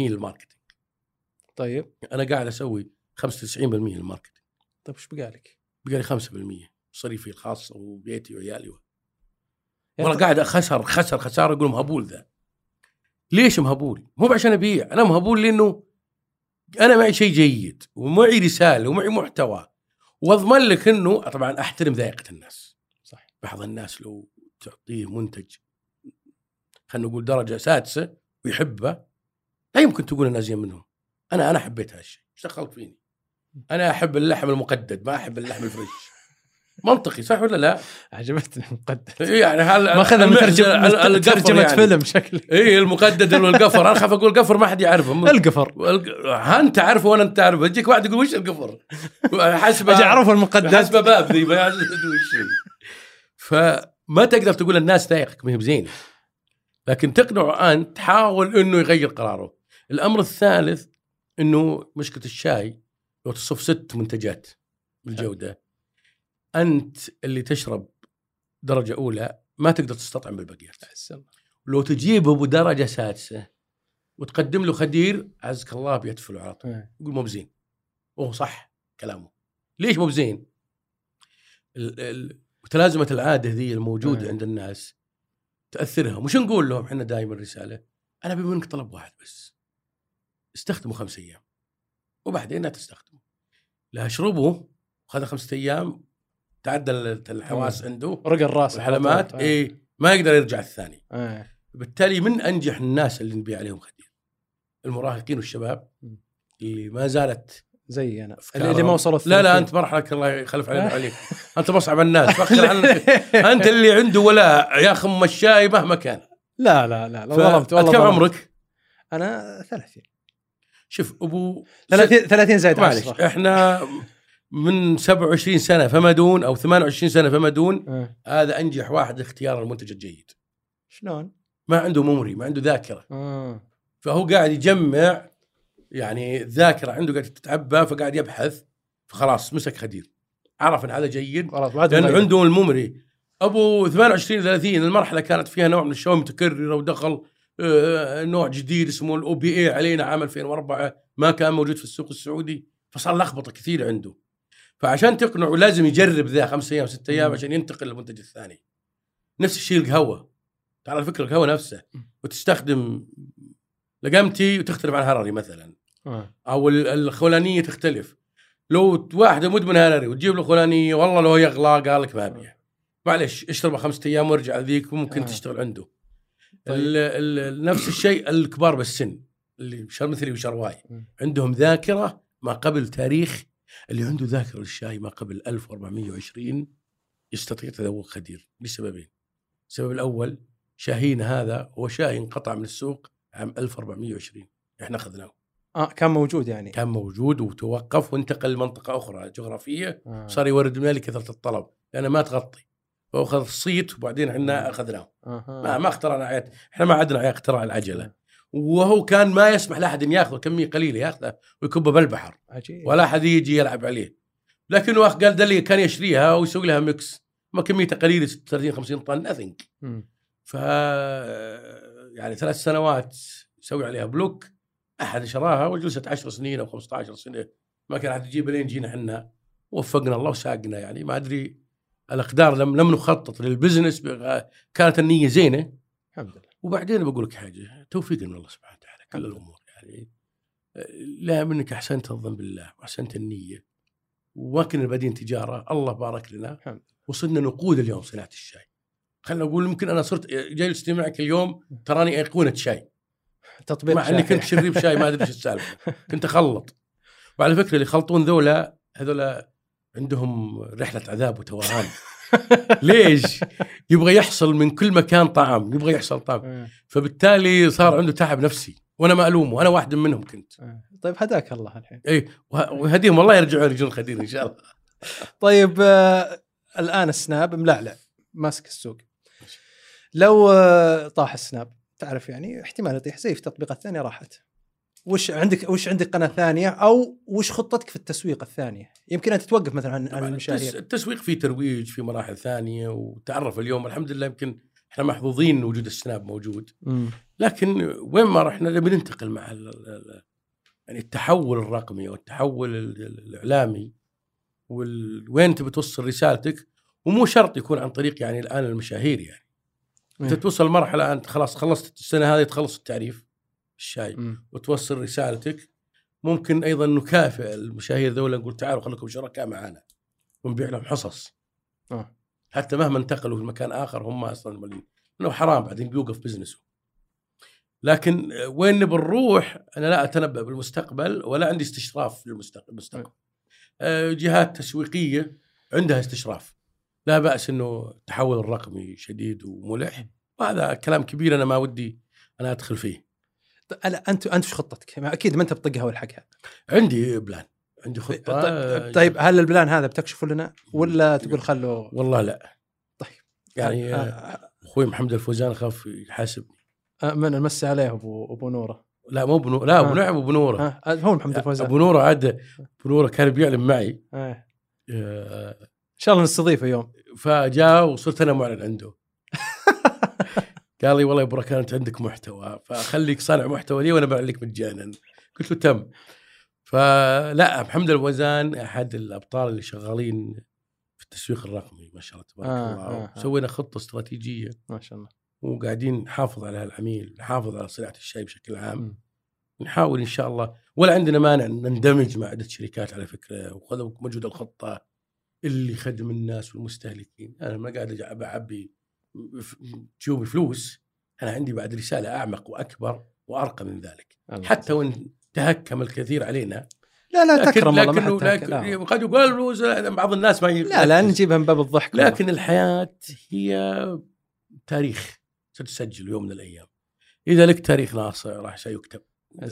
Speaker 1: لل marketing.
Speaker 2: طيب.
Speaker 1: أنا قاعد أسوي 95% لل marketing.
Speaker 2: طيب إيش بقالك؟
Speaker 1: بقى لي 5% مصاريفي الخاصه وبيتي وعيالي
Speaker 2: يعني
Speaker 1: والله قاعد خسر خسر خسارة أقول مهبول ذا ليش مهبول؟ مو عشان أبيع أنا مهبول لأنه أنا معي شيء جيد ومعي رسالة ومعي محتوى وأضمن لك إنه طبعا أحترم ذائقة الناس
Speaker 2: صح
Speaker 1: بعض الناس لو تعطيه منتج خلينا نقول درجة سادسة ويحبه لا يمكن تقول أنا أزين منهم أنا أنا حبيت هالشيء إيش دخلت فيني؟ أنا أحب اللحم المقدد ما أحب اللحم الفريش. منطقي صح ولا لا؟
Speaker 2: عجبتني مقدد
Speaker 1: إيه يعني هل
Speaker 2: ماخذها من
Speaker 1: المعزة-
Speaker 2: ترجمه
Speaker 1: يعني.
Speaker 2: فيلم شكله
Speaker 1: اي المقدد والقفر أنا أخاف أقول قفر ما حد يعرفه.
Speaker 2: القفر.
Speaker 1: ها أنت تعرفه وأنا أنت تعرفه. يجيك واحد يقول وش القفر؟ حسب
Speaker 2: أجي اعرف المقدد.
Speaker 1: حسب باب ذي. فما تقدر تقول الناس ضايقك ما هي بزينة. لكن تقنعه أنت تحاول إنه يغير قراره. الأمر الثالث إنه مشكلة الشاي. لو تصف ست منتجات بالجودة. أنت اللي تشرب درجة أولى ما تقدر تستطعم بالبقيات لو تجيبه بدرجة سادسة وتقدم له خدير عزك الله بيتفلوا على طول
Speaker 2: إيه.
Speaker 1: يقول مو بزين. وهو صح كلامه. ليش مو بزين؟ متلازمة العادة ذي الموجودة
Speaker 2: إيه.
Speaker 1: عند الناس تاثرهم وش نقول لهم؟ إحنا دائما رسالة. أنا ابي منك طلب واحد بس. استخدمه خمس أيام. وبعدين لا تستخدمه لا اشربه وخذ خمسة أيام تعدل الحواس عنده
Speaker 2: رقى الراس
Speaker 1: والحلمات
Speaker 2: على طول. إيه.
Speaker 1: ما يقدر يرجع الثاني
Speaker 2: إيه.
Speaker 1: بالتالي من أنجح الناس اللي نبيع عليهم خدير المراهقين والشباب. اللي ما زالت
Speaker 2: زي
Speaker 1: أنا.
Speaker 2: اللي ما وصلوا
Speaker 1: لا لا. أنت مرحلك الله يخلف علينا عليك أنت مصعب الناس أنت اللي عنده ولاء ياخذ ام الشاي مهما كان
Speaker 2: لا لا لا لا ظلمت والله
Speaker 1: كم. عمرك؟
Speaker 2: أنا 30
Speaker 1: شوف أبو
Speaker 2: 30 30 زائد
Speaker 1: معلش
Speaker 2: 10
Speaker 1: إحنا من 27 سنة فما دون أو 28 سنة فما دون
Speaker 2: إيه.
Speaker 1: هذا أنجح واحد اختيار المنتج الجيد
Speaker 2: شلون؟
Speaker 1: ما عنده memory ما عنده ذاكرة
Speaker 2: آه.
Speaker 1: فهو قاعد يجمع يعني الذاكرة عنده قاعد تتعبى فقاعد يبحث فخلاص مسك خدير عرف إن هذا جيد
Speaker 2: خلاص لأنه
Speaker 1: عنده ال memory أبو 28 30 المرحلة كانت فيها نوع من الشو متكرره ودخل نوع جديد اسمه ال OPA علينا عام 2004 ما كان موجود في السوق السعودي فصار لخبطة كثير عنده. فعشان تقنعه لازم يجرب ذا خمس أيام ست
Speaker 2: أيام.
Speaker 1: عشان ينتقل للمنتج الثاني. نفس الشيء القهوة. تعال فكره القهوة نفسه وتستخدم لقمتي وتختلف عن هرري مثلا.
Speaker 2: آه.
Speaker 1: أو ال- الخولانية تختلف. لو واحدة مدمن هرري وتجيب له خولانية والله لو يغلى قال لك ما أبيع. معلش اشربه خمسة أيام وارجع ذيك وممكن
Speaker 2: آه.
Speaker 1: تشتغل عنده.
Speaker 2: طيب.
Speaker 1: ال ال نفس الشيء الكبار بالسن اللي شر مثلي وشرواي. عندهم ذاكرة ما قبل تاريخ اللي عنده ذاكرة للشاي ما قبل 1420 يستطيع تذوق خدير لسببين. السبب الأول شاهين هذا هو شاي انقطع من السوق عام 1420 إحنا أخذناه.
Speaker 2: آه كان موجود يعني.
Speaker 1: كان موجود وتوقف وانتقل لمنطقة أخرى جغرافية
Speaker 2: آه.
Speaker 1: صار يورد من كثرة الطلب. لأنه ما تغطي. فاخذ الصيت وبعدين إحنا أخذناه.
Speaker 2: آه.
Speaker 1: ما ما اخترعنا عيات إحنا ما عندنا اختراع العجلة. وهو كان ما يسمح لأحد إن يأخذ كمية قليلة ياخذه ويكبه بالبحر.
Speaker 2: عجيب.
Speaker 1: ولا أحد يجي يلعب عليه. لكنه قال ده اللي كان يشتريها ويسوي لها mix. ما كميته قليلة 30 50 طن
Speaker 2: nothing.
Speaker 1: ف يعني ثلاث سنوات يسوي عليها block. أحد شراها وجلست 10 سنين أو 15 سنة. ما كان أحد يجيب لين جينا إحنا. وفقنا الله وساقنا يعني. ما أدري الأقدار لم لم نخطط لل business كانت النية زينة.
Speaker 2: الحمد لله.
Speaker 1: وبعدين بقول لك حاجة توفيق من الله سبحانه وتعالى كل الأمور يعني لا منك أحسنت الظن بالله وأحسنت النية. وكنا بادين تجارة الله بارك لنا.
Speaker 2: الحمد
Speaker 1: وصلنا نقود اليوم صناعة الشاي. خلينا نقول يمكن أنا صرت جالس معك اليوم تراني أيقونة شاي.
Speaker 2: تطبيق
Speaker 1: مع
Speaker 2: إني.
Speaker 1: كنت شريب شاي ما أدري إيش السالفة. كنت أخلط. وعلى فكرة اللي يخلطون ذولا هذولا عندهم رحلة عذاب وتوهان. ليش؟ يبغى يحصل من كل مكان طعم يبغى يحصل طعم
Speaker 2: آه.
Speaker 1: فبالتالي صار عنده تعب نفسي. وأنا ما الومه أنا واحد منهم كنت.
Speaker 2: آه. طيب هداك الله الحين.
Speaker 1: اي وه- وهديهم والله يرجعون يجون خدير إن شاء الله.
Speaker 2: طيب آه الآن السناب ملعلع ماسك السوق. لو آه طاح السناب تعرف يعني احتمال يطيح زي في التطبيقات الثانية راحت. وش عندك وش عندك قناة ثانية؟ أو وش خطتك في التسويق الثانية؟ يمكن ان تتوقف مثلا عن, المشاهير.
Speaker 1: التسويق فيه ترويج في مراحل ثانية وتعرف اليوم. الحمد لله يمكن إحنا محظوظين ان وجود السناب موجود. لكن وين ما رحنا نبي ننتقل مع ال ال يعني التحول الرقمي والتحول ال- ال- الإعلامي وين تبي توصل رسالتك. ومو شرط يكون عن طريق يعني الآن المشاهير يعني.
Speaker 2: أنت.
Speaker 1: توصل مرحلة أنت خلاص خلصت السنة هذه تخلص التعريف. الشاي.
Speaker 2: مم.
Speaker 1: وتوصل رسالتك. ممكن أيضا نكافئ المشاهير ذولا. نقول تعالوا خليكم شركاء معنا ونبيع لهم حصص.
Speaker 2: آه.
Speaker 1: حتى مهما انتقلوا لمكان آخر هم أصلا مليين لأنه حرام بعدين بيوقف بزنسه. لكن وين نبي نروح؟ أنا لا أتنبأ بالمستقبل ولا عندي استشراف للمستقبل. آه، جهات تسويقية عندها استشراف. لا بأس إنه التحول الرقمي شديد وملح. وهذا كلام كبير أنا ما ودي أنا أدخل فيه.
Speaker 2: لا أنت أنت وش خطتك؟ ما أكيد ما أنت بطقها والحقها.
Speaker 1: عندي بلان. عندي خطة
Speaker 2: طيب, طيب هل البلان هذا بتكشفه لنا؟ ولا تقول خلوا
Speaker 1: والله لا.
Speaker 2: طيب.
Speaker 1: يعني
Speaker 2: آه،
Speaker 1: آه،
Speaker 2: آه،
Speaker 1: أخوي محمد الفوزان خاف يحاسبني.
Speaker 2: آه، من نمسي عليه أبو أبو نورة.
Speaker 1: لا مو بنو... لا أبو
Speaker 2: آه.
Speaker 1: نعم أبو نورة.
Speaker 2: آه، آه، هو محمد الفوزان.
Speaker 1: أبو نورة عاد أبو نورة كان بيعلم معي.
Speaker 2: آه.
Speaker 1: آه،
Speaker 2: إن شاء الله نستضيفه يوم.
Speaker 1: فجاء وصرت أنا معلن عنده. قال لي والله يا ابو ركان أنت عندك محتوى فخليك صانع محتوى لي وأنا بعلن لك مجانا. قلت له تم. فلا محمد الوزان أحد الأبطال اللي شغالين في التسويق الرقمي ما شاء الله تبارك
Speaker 2: آه،
Speaker 1: الله.
Speaker 2: آه، آه.
Speaker 1: سوينا خطة استراتيجية.
Speaker 2: ما شاء الله.
Speaker 1: وقاعدين نحافظ على العميل نحافظ على صناعة الشاي بشكل عام.
Speaker 2: مم.
Speaker 1: نحاول إن شاء الله. ولا عندنا مانع ان نندمج مع عدة شركات على فكرة. وخذوا موجود الخطة اللي يخدم الناس والمستهلكين. أنا ما قاعد ف- جيوبي فلوس أنا عندي بعد رسالة أعمق وأكبر وأرقى من ذلك
Speaker 2: الله
Speaker 1: حتى وإن تهكم الكثير علينا
Speaker 2: لا لا
Speaker 1: لكن
Speaker 2: تكرم والله ما. لا.
Speaker 1: لكن قد يقول بعض الناس ما ي-
Speaker 2: لا لا نجيبها من باب الضحك والله.
Speaker 1: لكن الحياة هي تاريخ ستسجل يوم من الأيام إذا لك تاريخ ناصع راح سيكتب.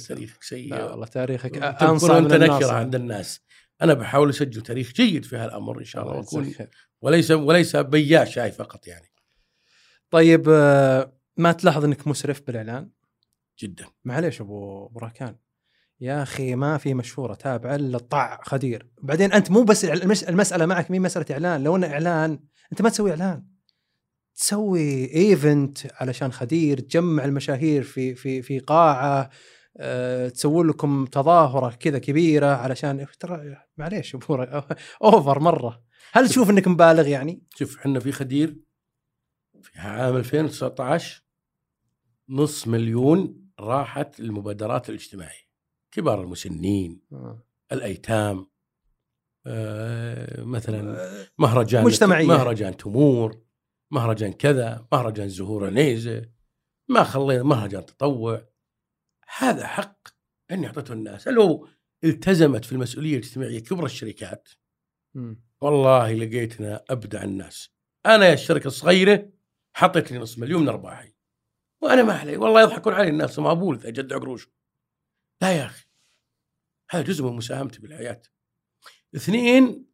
Speaker 1: تاريخك سيء
Speaker 2: لا والله تاريخك انصع
Speaker 1: أنت
Speaker 2: من الناس
Speaker 1: عند الناس أنا بحاول أسجل تاريخ جيد في هالأمر إن شاء الله
Speaker 2: خير.
Speaker 1: وليس وليس بياع شاي فقط يعني
Speaker 2: طيب آه، ما تلاحظ إنك مسرف بالإعلان؟
Speaker 1: جدا.
Speaker 2: معليش أبو أبو راكان يا أخي ما في مشهورة تابعة إلا طع خدير. بعدين أنت مو بس المس- المسألة معك مين مسألة إعلان. لو انه إعلان أنت ما تسوي إعلان. تسوي ايفنت علشان خدير تجمع المشاهير في في في قاعة أه تسوي لكم تظاهرة كذا كبيرة علشان ترى معليش أوفر مرة. هل تشوف إنك مبالغ يعني؟
Speaker 1: شوف إحنا في خدير في عام 2019 نص مليون راحت للمبادرات الاجتماعية. كبار المسنين الأيتام آه مثلا مهرجان
Speaker 2: مجتمعية.
Speaker 1: مهرجان تمور مهرجان كذا مهرجان زهور عنيزه ما خلينا مهرجان تطوع. هذا حق اني اعطيته الناس. لو التزمت في المسؤولية الاجتماعية كبر الشركات؟
Speaker 2: مم.
Speaker 1: والله لقيتنا أبدع الناس. أنا يا الشركة الصغيرة حطيت لي نص مليون من أرباحي. وأنا ما علي. والله يضحكون علي الناس ما أبول اجدع قروش لا يا أخي. هذا جزء من مساهمتي بالحياة. اثنين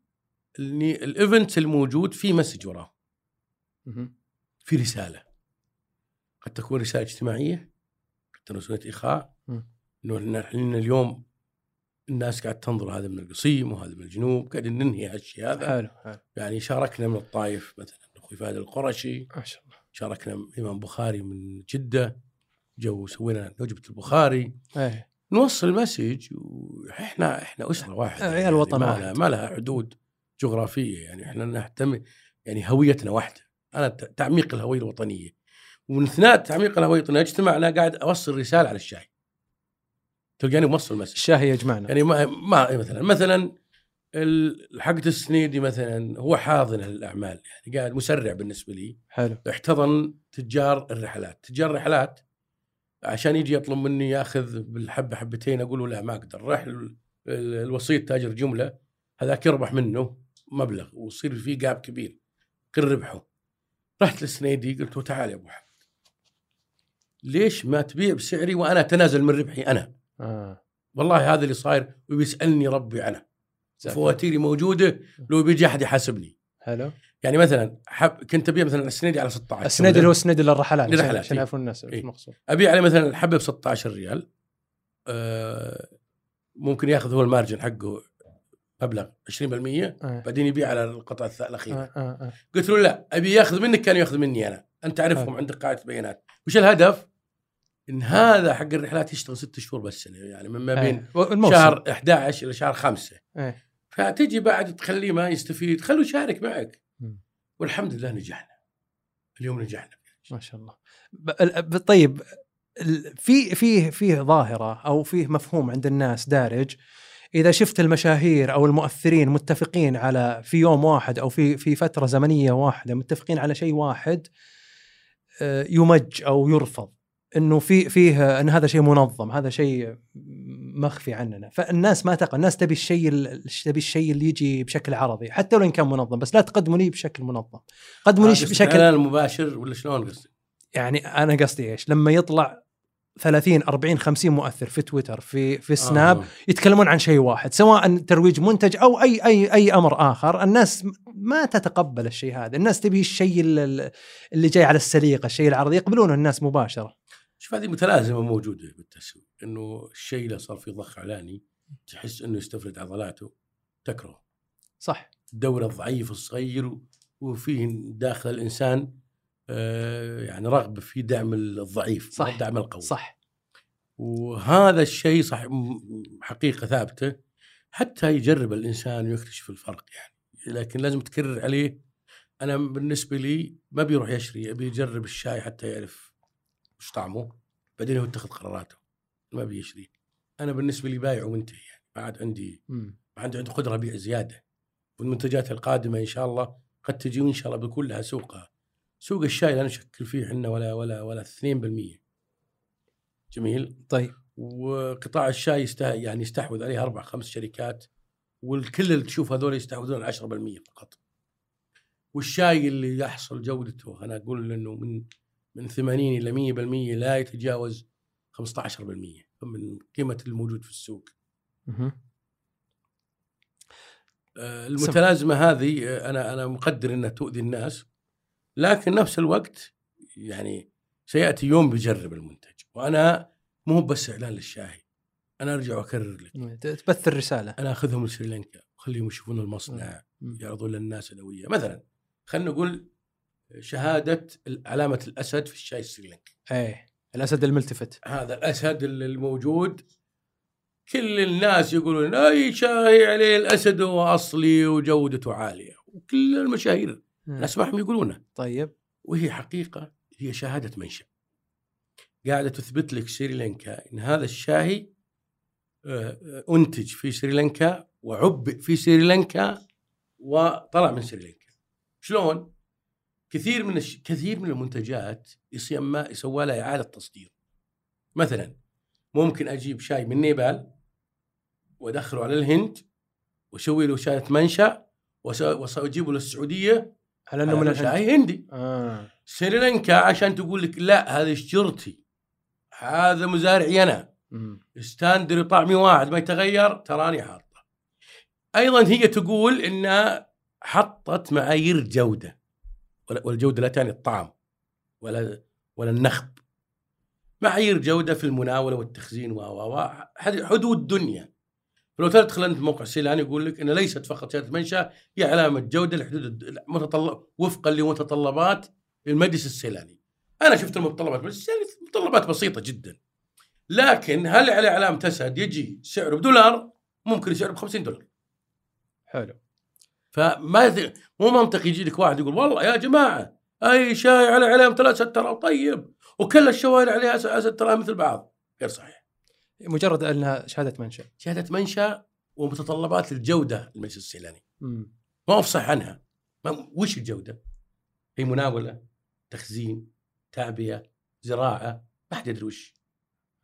Speaker 1: اللي ال event الموجود في message وراه. في رسالة. قد تكون رسالة اجتماعية قد تكون رسالة اخاء. إنه إحنا اليوم الناس قاعد تنظر هذا من القصيم وهذا من الجنوب قاعدين ننهي هالشيء هذا.
Speaker 2: حلو حلو.
Speaker 1: يعني شاركنا من الطائف مثلا. أخوي فهد القرشي.
Speaker 2: ما شاء الله.
Speaker 1: شاركنا امام بخاري من جدة. جو سوينا وجبه البخاري.
Speaker 2: إيه.
Speaker 1: نوصل المسج وإحنا إحنا أسرة واحدة
Speaker 2: عيال
Speaker 1: يعني
Speaker 2: وطن
Speaker 1: ما
Speaker 2: واحد.
Speaker 1: لها ما لها حدود جغرافية يعني إحنا نهتم يعني هويتنا واحدة. أنا تعميق الهوية الوطنية. ومن اثناء تعميق الهوية الوطنية اجتمعنا قاعد أوصل رسالة على الشاي. تلقاني موصل مسج
Speaker 2: الشاهي يجمعنا.
Speaker 1: يعني ما, ما مثلا مثلا حقة السنيدي مثلا هو حاضن الأعمال يعني قاعد مسرع بالنسبة لي.
Speaker 2: حلو.
Speaker 1: احتضن تجار الرحلات. تجار الرحلات عشان يجي يطلب مني ياخذ بالحبة حبتين أقول له لا ما أقدر راح ال- ال- الوسيط تاجر جملة هذاك يربح منه مبلغ ويصير في جاب كبير. كل ربحه. رحت للسنيدي قلت له تعال يا أبو حمد. ليش ما تبيع بسعري وأنا أتنازل من ربحي أنا؟
Speaker 2: آه.
Speaker 1: والله هذا اللي صاير وبيسالني ربي عنه فواتيري موجودة لو بيجي أحد يحاسبني
Speaker 2: حلو
Speaker 1: يعني مثلا حب كنت أبيع مثلا السنيدي على 16
Speaker 2: السنيد اللي هو السنيد للرحلات
Speaker 1: للرحلات،
Speaker 2: عشان
Speaker 1: إيه.
Speaker 2: يعرفون الناس
Speaker 1: إيه.
Speaker 2: المقصود
Speaker 1: أبيع عليه مثلا الحبه ب 16 ريال آه، ممكن يأخذ هو المارجن حقه مبلغ 20%
Speaker 2: آه.
Speaker 1: بعدين يبيع على القطعة الاخيره
Speaker 2: آه. آه. آه.
Speaker 1: قلت له لا أبي يأخذ منك كان يأخذ مني أنا أنت تعرفهم عندك قاعدة بيانات وش الهدف؟ إن هذا حق الرحلات يشتغل ست شهور بس يعني من ما بين
Speaker 2: آه. الموسم.
Speaker 1: شهر 11 إلى شهر 5
Speaker 2: إيه.
Speaker 1: فتجي بعد تخليه ما يستفيد خلوه يشارك معك. والحمد لله نجحنا. اليوم نجحنا.
Speaker 2: ما شاء الله. طيب في فيه فيه ظاهرة أو فيه مفهوم عند الناس دارج. إذا شفت المشاهير أو المؤثرين متفقين على في يوم واحد أو في في فترة زمنية واحدة متفقين على شيء واحد آه، يمج أو يرفض. إنه في فيه إن هذا شيء منظم هذا شيء مخفي عننا فالناس ما تقبل الناس تبي الشيء ال- تبي الشيء اللي يجي بشكل عرضي حتى لو إن كان منظم بس لا تقدموا لي بشكل منظم قدموا لي
Speaker 1: آه،
Speaker 2: بشكل
Speaker 1: اعلان مباشر ولا شلون قصدك؟
Speaker 2: يعني أنا قصدي إيش؟ لما يطلع 30 40 50 مؤثر في تويتر في في سناب
Speaker 1: آه.
Speaker 2: يتكلمون عن شيء واحد سواء ترويج منتج أو أي أي أي أمر آخر الناس ما تتقبل الشيء هذا الناس تبي الشيء ال- اللي جاي على السليقة الشيء العرضي يقبلونه الناس مباشرة
Speaker 1: شوف هذه متلازمة موجودة بالتسويق إنه الشيء اللي صار فيه ضخ إعلاني تحس إنه يستفرد عضلاته تكره
Speaker 2: صح.
Speaker 1: الدورة الضعيف الصغير وفيه داخل الإنسان آه، يعني رغبة في دعم الضعيف
Speaker 2: صح.
Speaker 1: دعم القوي.
Speaker 2: صح.
Speaker 1: وهذا الشيء صح حقيقة ثابتة حتى يجرب الإنسان ويكتشف الفرق يعني. لكن لازم تكرر عليه. أنا بالنسبة لي ما بيروح يشري أبي يجرب الشاي حتى يعرف وش طعمه؟ بعدين هو يتخذ قراراته. ما بيشري أنا بالنسبة لي بايع ومنتهي يعني. ما عاد عندي. ما عندي عندي قدرة أبيع زيادة. والمنتجات القادمة إن شاء الله قد تجي وإن شاء الله بيكون لها سوقها. سوق الشاي لا نشكل فيه إحنا ولا ولا ولا 2% جميل؟
Speaker 2: طيب.
Speaker 1: وقطاع الشاي يسته يعني يستحوذ عليه أربع خمس شركات والكل اللي تشوف هذول يستحوذون على 10% فقط. والشاي اللي يحصل جودته أنا أقول إنه من من 80 إلى 100% لا يتجاوز 15% من قيمة الموجود في السوق. آه، المتلازمة هذه آه، أنا أنا مقدر إنها تؤذي الناس لكن نفس الوقت يعني سيأتي يوم بيجرب المنتج وأنا مو بس إعلان للشاي أنا أرجع وأكرر لك
Speaker 2: تبث الرسالة
Speaker 1: أنا أخذهم لسريلانكا وخليهم يشوفون المصنع. يعرضون للناس الهويه مثلا خلينا نقول شهادة علامه الأسد في الشاي السريلانكي
Speaker 2: إيه الأسد الملتفت.
Speaker 1: هذا الأسد الموجود كل الناس يقولون أي شاي عليه الأسد هو أصلي وجودته عالية وكل المشاهير
Speaker 2: مم.
Speaker 1: اسمعهم يقولونه.
Speaker 2: طيب.
Speaker 1: وهي حقيقة هي شهادة منشأ. قاعدة تثبت لك سريلانكا إن هذا الشاي آه، آه، أنتج في سريلانكا وعبئ في سريلانكا وطلع من سريلانكا شلون؟ كثير من الش... كثير من المنتجات يسمى يسوى لها إعادة تصدير. مثلا ممكن أجيب شاي من نيبال وأدخله على الهند وأسوي له شهاده منشا وأجيبه للسعودية
Speaker 2: على إنه من
Speaker 1: هذا
Speaker 2: الهند
Speaker 1: شاي هندي.
Speaker 2: آه.
Speaker 1: سريلانكا عشان تقول لك لا هذه شجرتي هذا مزارعي أنا.
Speaker 2: مم.
Speaker 1: standard طعمي واحد ما يتغير تراني حاطه. أيضا هي تقول إنها حطت معايير جودة. والجودة لا تعني الطعم ولا ولا النخب معايير جودة في المناولة والتخزين و و حدود دنيا فلو تدخل انت موقع سيلان يقول لك إن ليست فقط شهادة منشا هي علامة جودة لحدود متطلب وفقا لمتطلبات المجلس السيلاني. أنا شفت المتطلبات المجلس السيلاني متطلبات بسيطة جدا. لكن هل على علامه اسد يجي سعره بدولار ممكن سعره ب 50 دولار.
Speaker 2: حلو
Speaker 1: فما مو منطقي يجي لك واحد يقول والله يا جماعة أي شاي على علامه الاسد ترى طيب وكل الشوارع عليها ترى مثل بعض. غير صحيح.
Speaker 2: مجرد أنها شهادة منشأ
Speaker 1: شهادة منشأ ومتطلبات الجوده المجلس السيلاني. ما افصح عنها ما وش الجودة؟ هي مناولة تخزين تعبئة زراعة ما حد يدري وش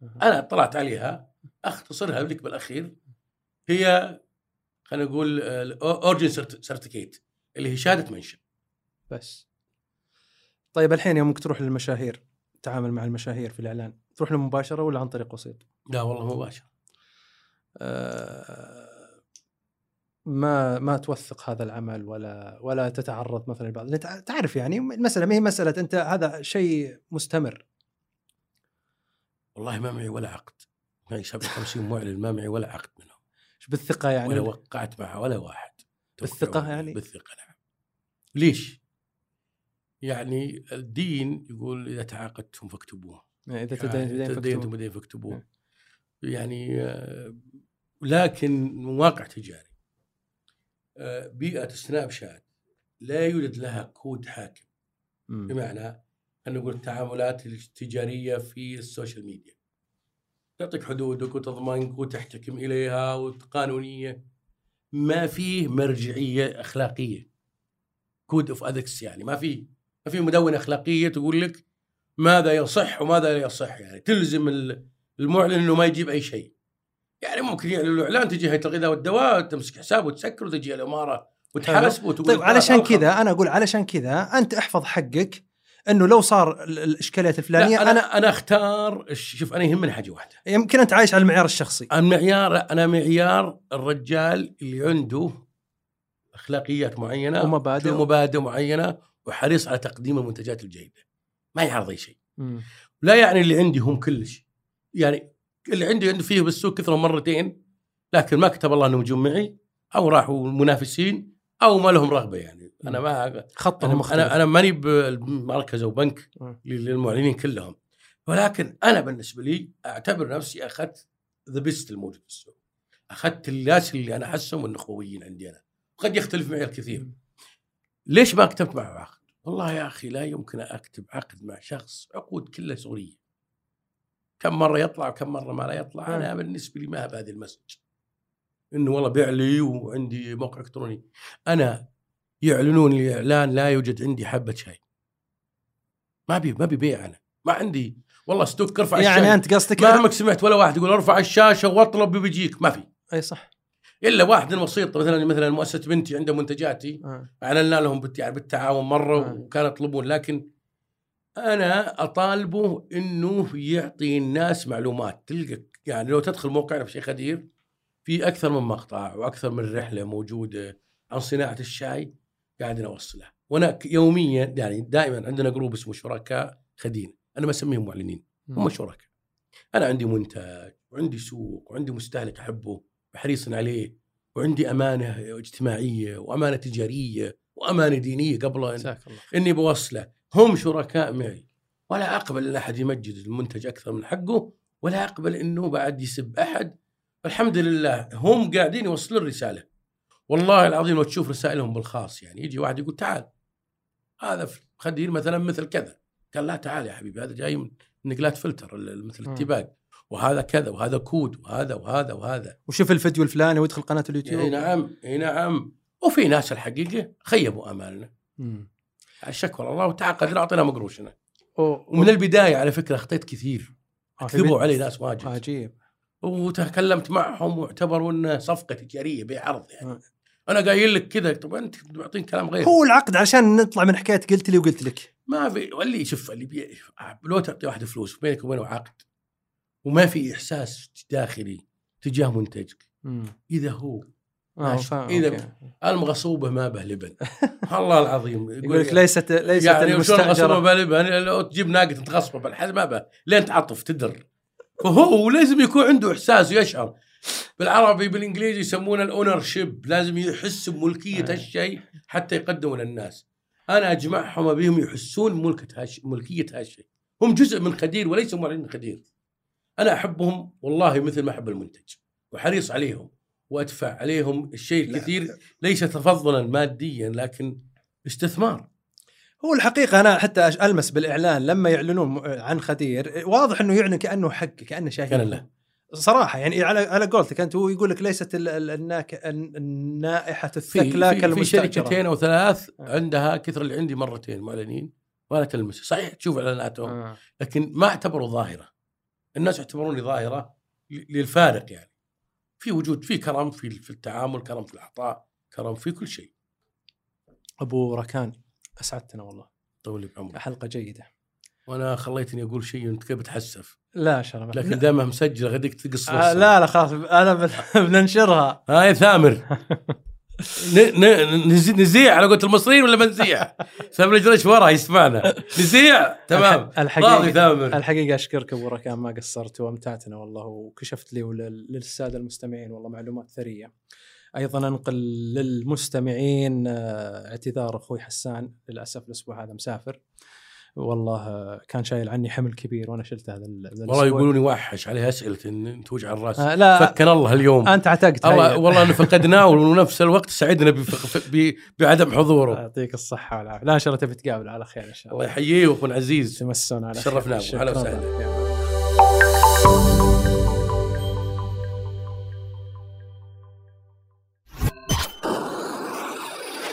Speaker 1: أنا اطلعت عليها أختصرها لك بالأخير هي خلينا نقول origin certificate اللي هي شهادة منشا
Speaker 2: بس. طيب الحين يومك تروح للمشاهير تعامل مع المشاهير في الإعلان تروح لهم مباشره ولا عن طريق وسيط؟
Speaker 1: لا والله مباشر
Speaker 2: آه، ما ما توثق هذا العمل ولا ولا تتعرض مثلا لبعض. تعرف يعني المساله ما هي مسألة أنت هذا شيء مستمر.
Speaker 1: والله ما معي ولا عقد. معي 57 معلن ما معي ولا عقد منهم.
Speaker 2: بالثقة يعني؟
Speaker 1: ولا وقعت مع ولا واحد.
Speaker 2: بالثقة
Speaker 1: توقعوا
Speaker 2: يعني؟
Speaker 1: بالثقة نعم. ليش؟ يعني الدين يقول إذا تعاقدتم فاكتبوه.
Speaker 2: يعني إذا
Speaker 1: يعني
Speaker 2: تدين
Speaker 1: تدينتم
Speaker 2: تدين
Speaker 1: بدين فاكتبوه.
Speaker 2: نعم.
Speaker 1: يعني آه، لكن واقع تجاري. آه، بيئة سناب شات لا يوجد لها كود حاكم. بمعنى أن نقول التعاملات التجارية في السوشيال ميديا. تعطيك حدودك وتضمنك وتحتكم إليها وقانونية ما فيه مرجعية أخلاقية. code of ethics يعني ما في ما في مدونة أخلاقية تقول لك ماذا يصح وماذا لا يصح يعني. تلزم ال- المعلن إنه ما يجيب أي شيء. يعني ممكن يعلن له إعلان تجي هيئة الغذاء والدواء تمسك حسابه وتسكر وتجي الإمارة وتحاسب وتقول
Speaker 2: طيب علشان كذا أنا أقول علشان كذا أنت احفظ حقك إنه لو صار ال- الاشكاليات الفلانية
Speaker 1: لا
Speaker 2: أنا
Speaker 1: أنا أنا أختار شوف أنا يهمني حاجة واحدة.
Speaker 2: يمكن أنت عايش على المعيار الشخصي.
Speaker 1: المعيار أنا معيار الرجال اللي عنده أخلاقيات معينة
Speaker 2: ومبادئ.
Speaker 1: ومبادئ معينة وحريص على تقديم المنتجات الجيدة. ما يعرض أي شيء.
Speaker 2: مم.
Speaker 1: لا يعني اللي عندي هم كل شيء يعني اللي عندي عنده فيه بالسوق كثروا مرتين لكن ما كتب الله انهم يجون معي أو راحوا منافسين أو ما لهم رغبه يعني أنا ما
Speaker 2: خطهم
Speaker 1: أنا
Speaker 2: مختلف
Speaker 1: أنا, أنا ماني بمركز أو بنك. للمعلنين كلهم ولكن أنا بالنسبة لي أعتبر نفسي أخذت the best الموجود في السوق أخذت الناس اللي أنا أحسهم النخبويين عندي أنا قد يختلف معي الكثير. ليش ما كتبت معه عقد؟ والله يا أخي لا يمكن أكتب عقد مع شخص عقود كلها صورية. كم مرة يطلع وكم مرة ما لا يطلع، أنا بالنسبة لي ما بهذه ال message. إنه والله بيع لي وعندي موقع إلكتروني. أنا يعلنون لي اعلان لا يوجد عندي حبة شاي. ما بي ما بيبيع أنا، ما عندي. والله stock ارفع
Speaker 2: يعني
Speaker 1: الشاي.
Speaker 2: أنت قصدك
Speaker 1: ما عمرك سمعت ولا واحد يقول أرفع الشاشة وأطلب بيجيك. ما في.
Speaker 2: أي صح.
Speaker 1: إلا واحد بسيط مثلا مثلا مؤسسة بنتي عندها منتجاتي.
Speaker 2: آه.
Speaker 1: اعلنا لهم بالت- بالتعاون مرة
Speaker 2: آه.
Speaker 1: وكانوا يطلبون. لكن أنا أطالبه إنه يعطي الناس معلومات. تلقى يعني لو تدخل موقعنا في شيخ خدير في أكثر من مقطع وأكثر من رحلة موجودة عن صناعة الشاي قاعد نوصله وأنا يوميا يعني دائما عندنا جروب اسمه شركاء خدين أنا ما أسميهم معلنين هم شركاء. أنا عندي منتج وعندي سوق وعندي مستهلك أحبه وحريص عليه وعندي أمانة اجتماعية وأمانة تجارية وأمانة دينية قبل
Speaker 2: الله.
Speaker 1: إني بوصله. هم شركاء معي. ولا أقبل إن أحد يمجد المنتج أكثر من حقه ولا أقبل إنه بعد يسب أحد الحمد لله هم قاعدين يوصلون الرساله والله العظيم لو تشوف رسائلهم بالخاص يعني يجي واحد يقول تعال هذا خدير مثلا مثل كذا. قال لا تعال يا حبيبي هذا جاي من نقلات فلتر مثل.
Speaker 2: ال
Speaker 1: tea bag. وهذا كذا وهذا كود وهذا وهذا وهذا.
Speaker 2: وشوف الفيديو الفلاني ويدخل قناة اليوتيوب.
Speaker 1: اي نعم إي نعم. وفي ناس الحقيقة خيبوا
Speaker 2: أمالنا.
Speaker 1: الشكوى الله وتعاقدنا أعطينا هم
Speaker 2: قروشنا.
Speaker 1: ومن البداية على فكرة أخطيت كثير. كذبوا علي ناس واجد.
Speaker 2: عجيب.
Speaker 1: وتكلمت معهم واعتبروا انه صفقه تجاريه بيع عرض يعني.
Speaker 2: آه.
Speaker 1: أنا قايل لك كذا طب أنت معطين كلام غير.
Speaker 2: هو العقد عشان نطلع من حكاية قلت لي وقلت لك.
Speaker 1: ما في واللي شوف اللي بي... لو تعطي واحد فلوس بينك وبينه عقد وما في إحساس داخلي تجاه منتجك. إذا هو.
Speaker 2: فاهم
Speaker 1: إذا-
Speaker 2: okay.
Speaker 1: المغصوبة ما به لبن. الله العظيم.
Speaker 2: يقول لك ليست ليست
Speaker 1: يعني
Speaker 2: المستأجرة.
Speaker 1: ما لبن؟ لو تجيب ناقة تغصبه بالحد ما به. لين تعطف تدر. فهو لازم يكون عنده إحساس ويشعر بالعربي بالإنجليزي يسمونه ال ownership لازم يحس بملكية
Speaker 2: آه.
Speaker 1: هالشيء حتى يقدموا للناس أنا أجمعهم بهم يحسون ملكة هالش... ملكية هالشيء. هم جزء من خدير وليسوا معلنين من خدير. أنا أحبهم والله مثل ما أحب المنتج. وحريص عليهم. وأدفع عليهم الشيء الكثير ليس تفضلا ماديا لكن استثمار
Speaker 2: هو الحقيقة أنا حتى ألمس بالإعلان لما يعلنون عن خدير واضح إنه يعلن كأنه حق كأنه شاهد.
Speaker 1: كان له.
Speaker 2: صراحة يعني على على قولتك أنت هو يقول لك ليست ال- ال- الناك الن- النائحة
Speaker 1: في
Speaker 2: الثكلى
Speaker 1: في, شركتين أو ثلاث
Speaker 2: آه.
Speaker 1: عندها كثر اللي عندي مرتين معلنين ولا تلمس صحيح تشوف إعلاناتهم
Speaker 2: آه.
Speaker 1: لكن ما اعتبروا ظاهرة. الناس يعتبروني ظاهرة ل- للفارق يعني. في وجود في كرم في في التعامل كرم في العطاء كرم في كل شيء.
Speaker 2: أبو ركان. أسعدتنا والله.
Speaker 1: طول لي بعمرك
Speaker 2: حلقة جيدة.
Speaker 1: وأنا خليتني أقول شيء وأنت كيف بتحسف
Speaker 2: لا شرف
Speaker 1: لكن دائما مسجل غديك تقص
Speaker 2: آه لا لا خلاص أنا بن- بننشرها.
Speaker 1: هاي ثامر. ن- ن- نزي- نزيع على قولة المصريين ولا ما نزيع؟ ثامر الجريش ورا يسمعنا. نزيع تمام.
Speaker 2: الحقيقة
Speaker 1: ثامر.
Speaker 2: الحقيقة أشكرك أبو ركان ما قصرت وأمتعتنا والله وكشفت لي وللساده المستمعين والله معلومات ثرية. أيضا أنقل للمستمعين آه، اعتذار أخوي حسان للأسف الأسبوع هذا مسافر. والله آه، كان شايل عني حمل كبير وأنا شلت هذا ال- هذا
Speaker 1: والله. يقولون يوحش عليه أسئلة إن توجع الرأس
Speaker 2: آه، لا
Speaker 1: فكنا الله اليوم
Speaker 2: أنت عتقت
Speaker 1: الله. والله إنه فقدناه ونفس الوقت سعدنا بعدم حضوره
Speaker 2: يعطيك الصحة والعافية لا إن شاء الله تبي تقابل على خير إن شاء
Speaker 1: الله
Speaker 2: الله
Speaker 1: يحييه واخونا عزيز
Speaker 2: تمسون على
Speaker 1: شرفنا
Speaker 2: خير.
Speaker 1: أبو. هلا
Speaker 2: شكراً
Speaker 1: وسهلا.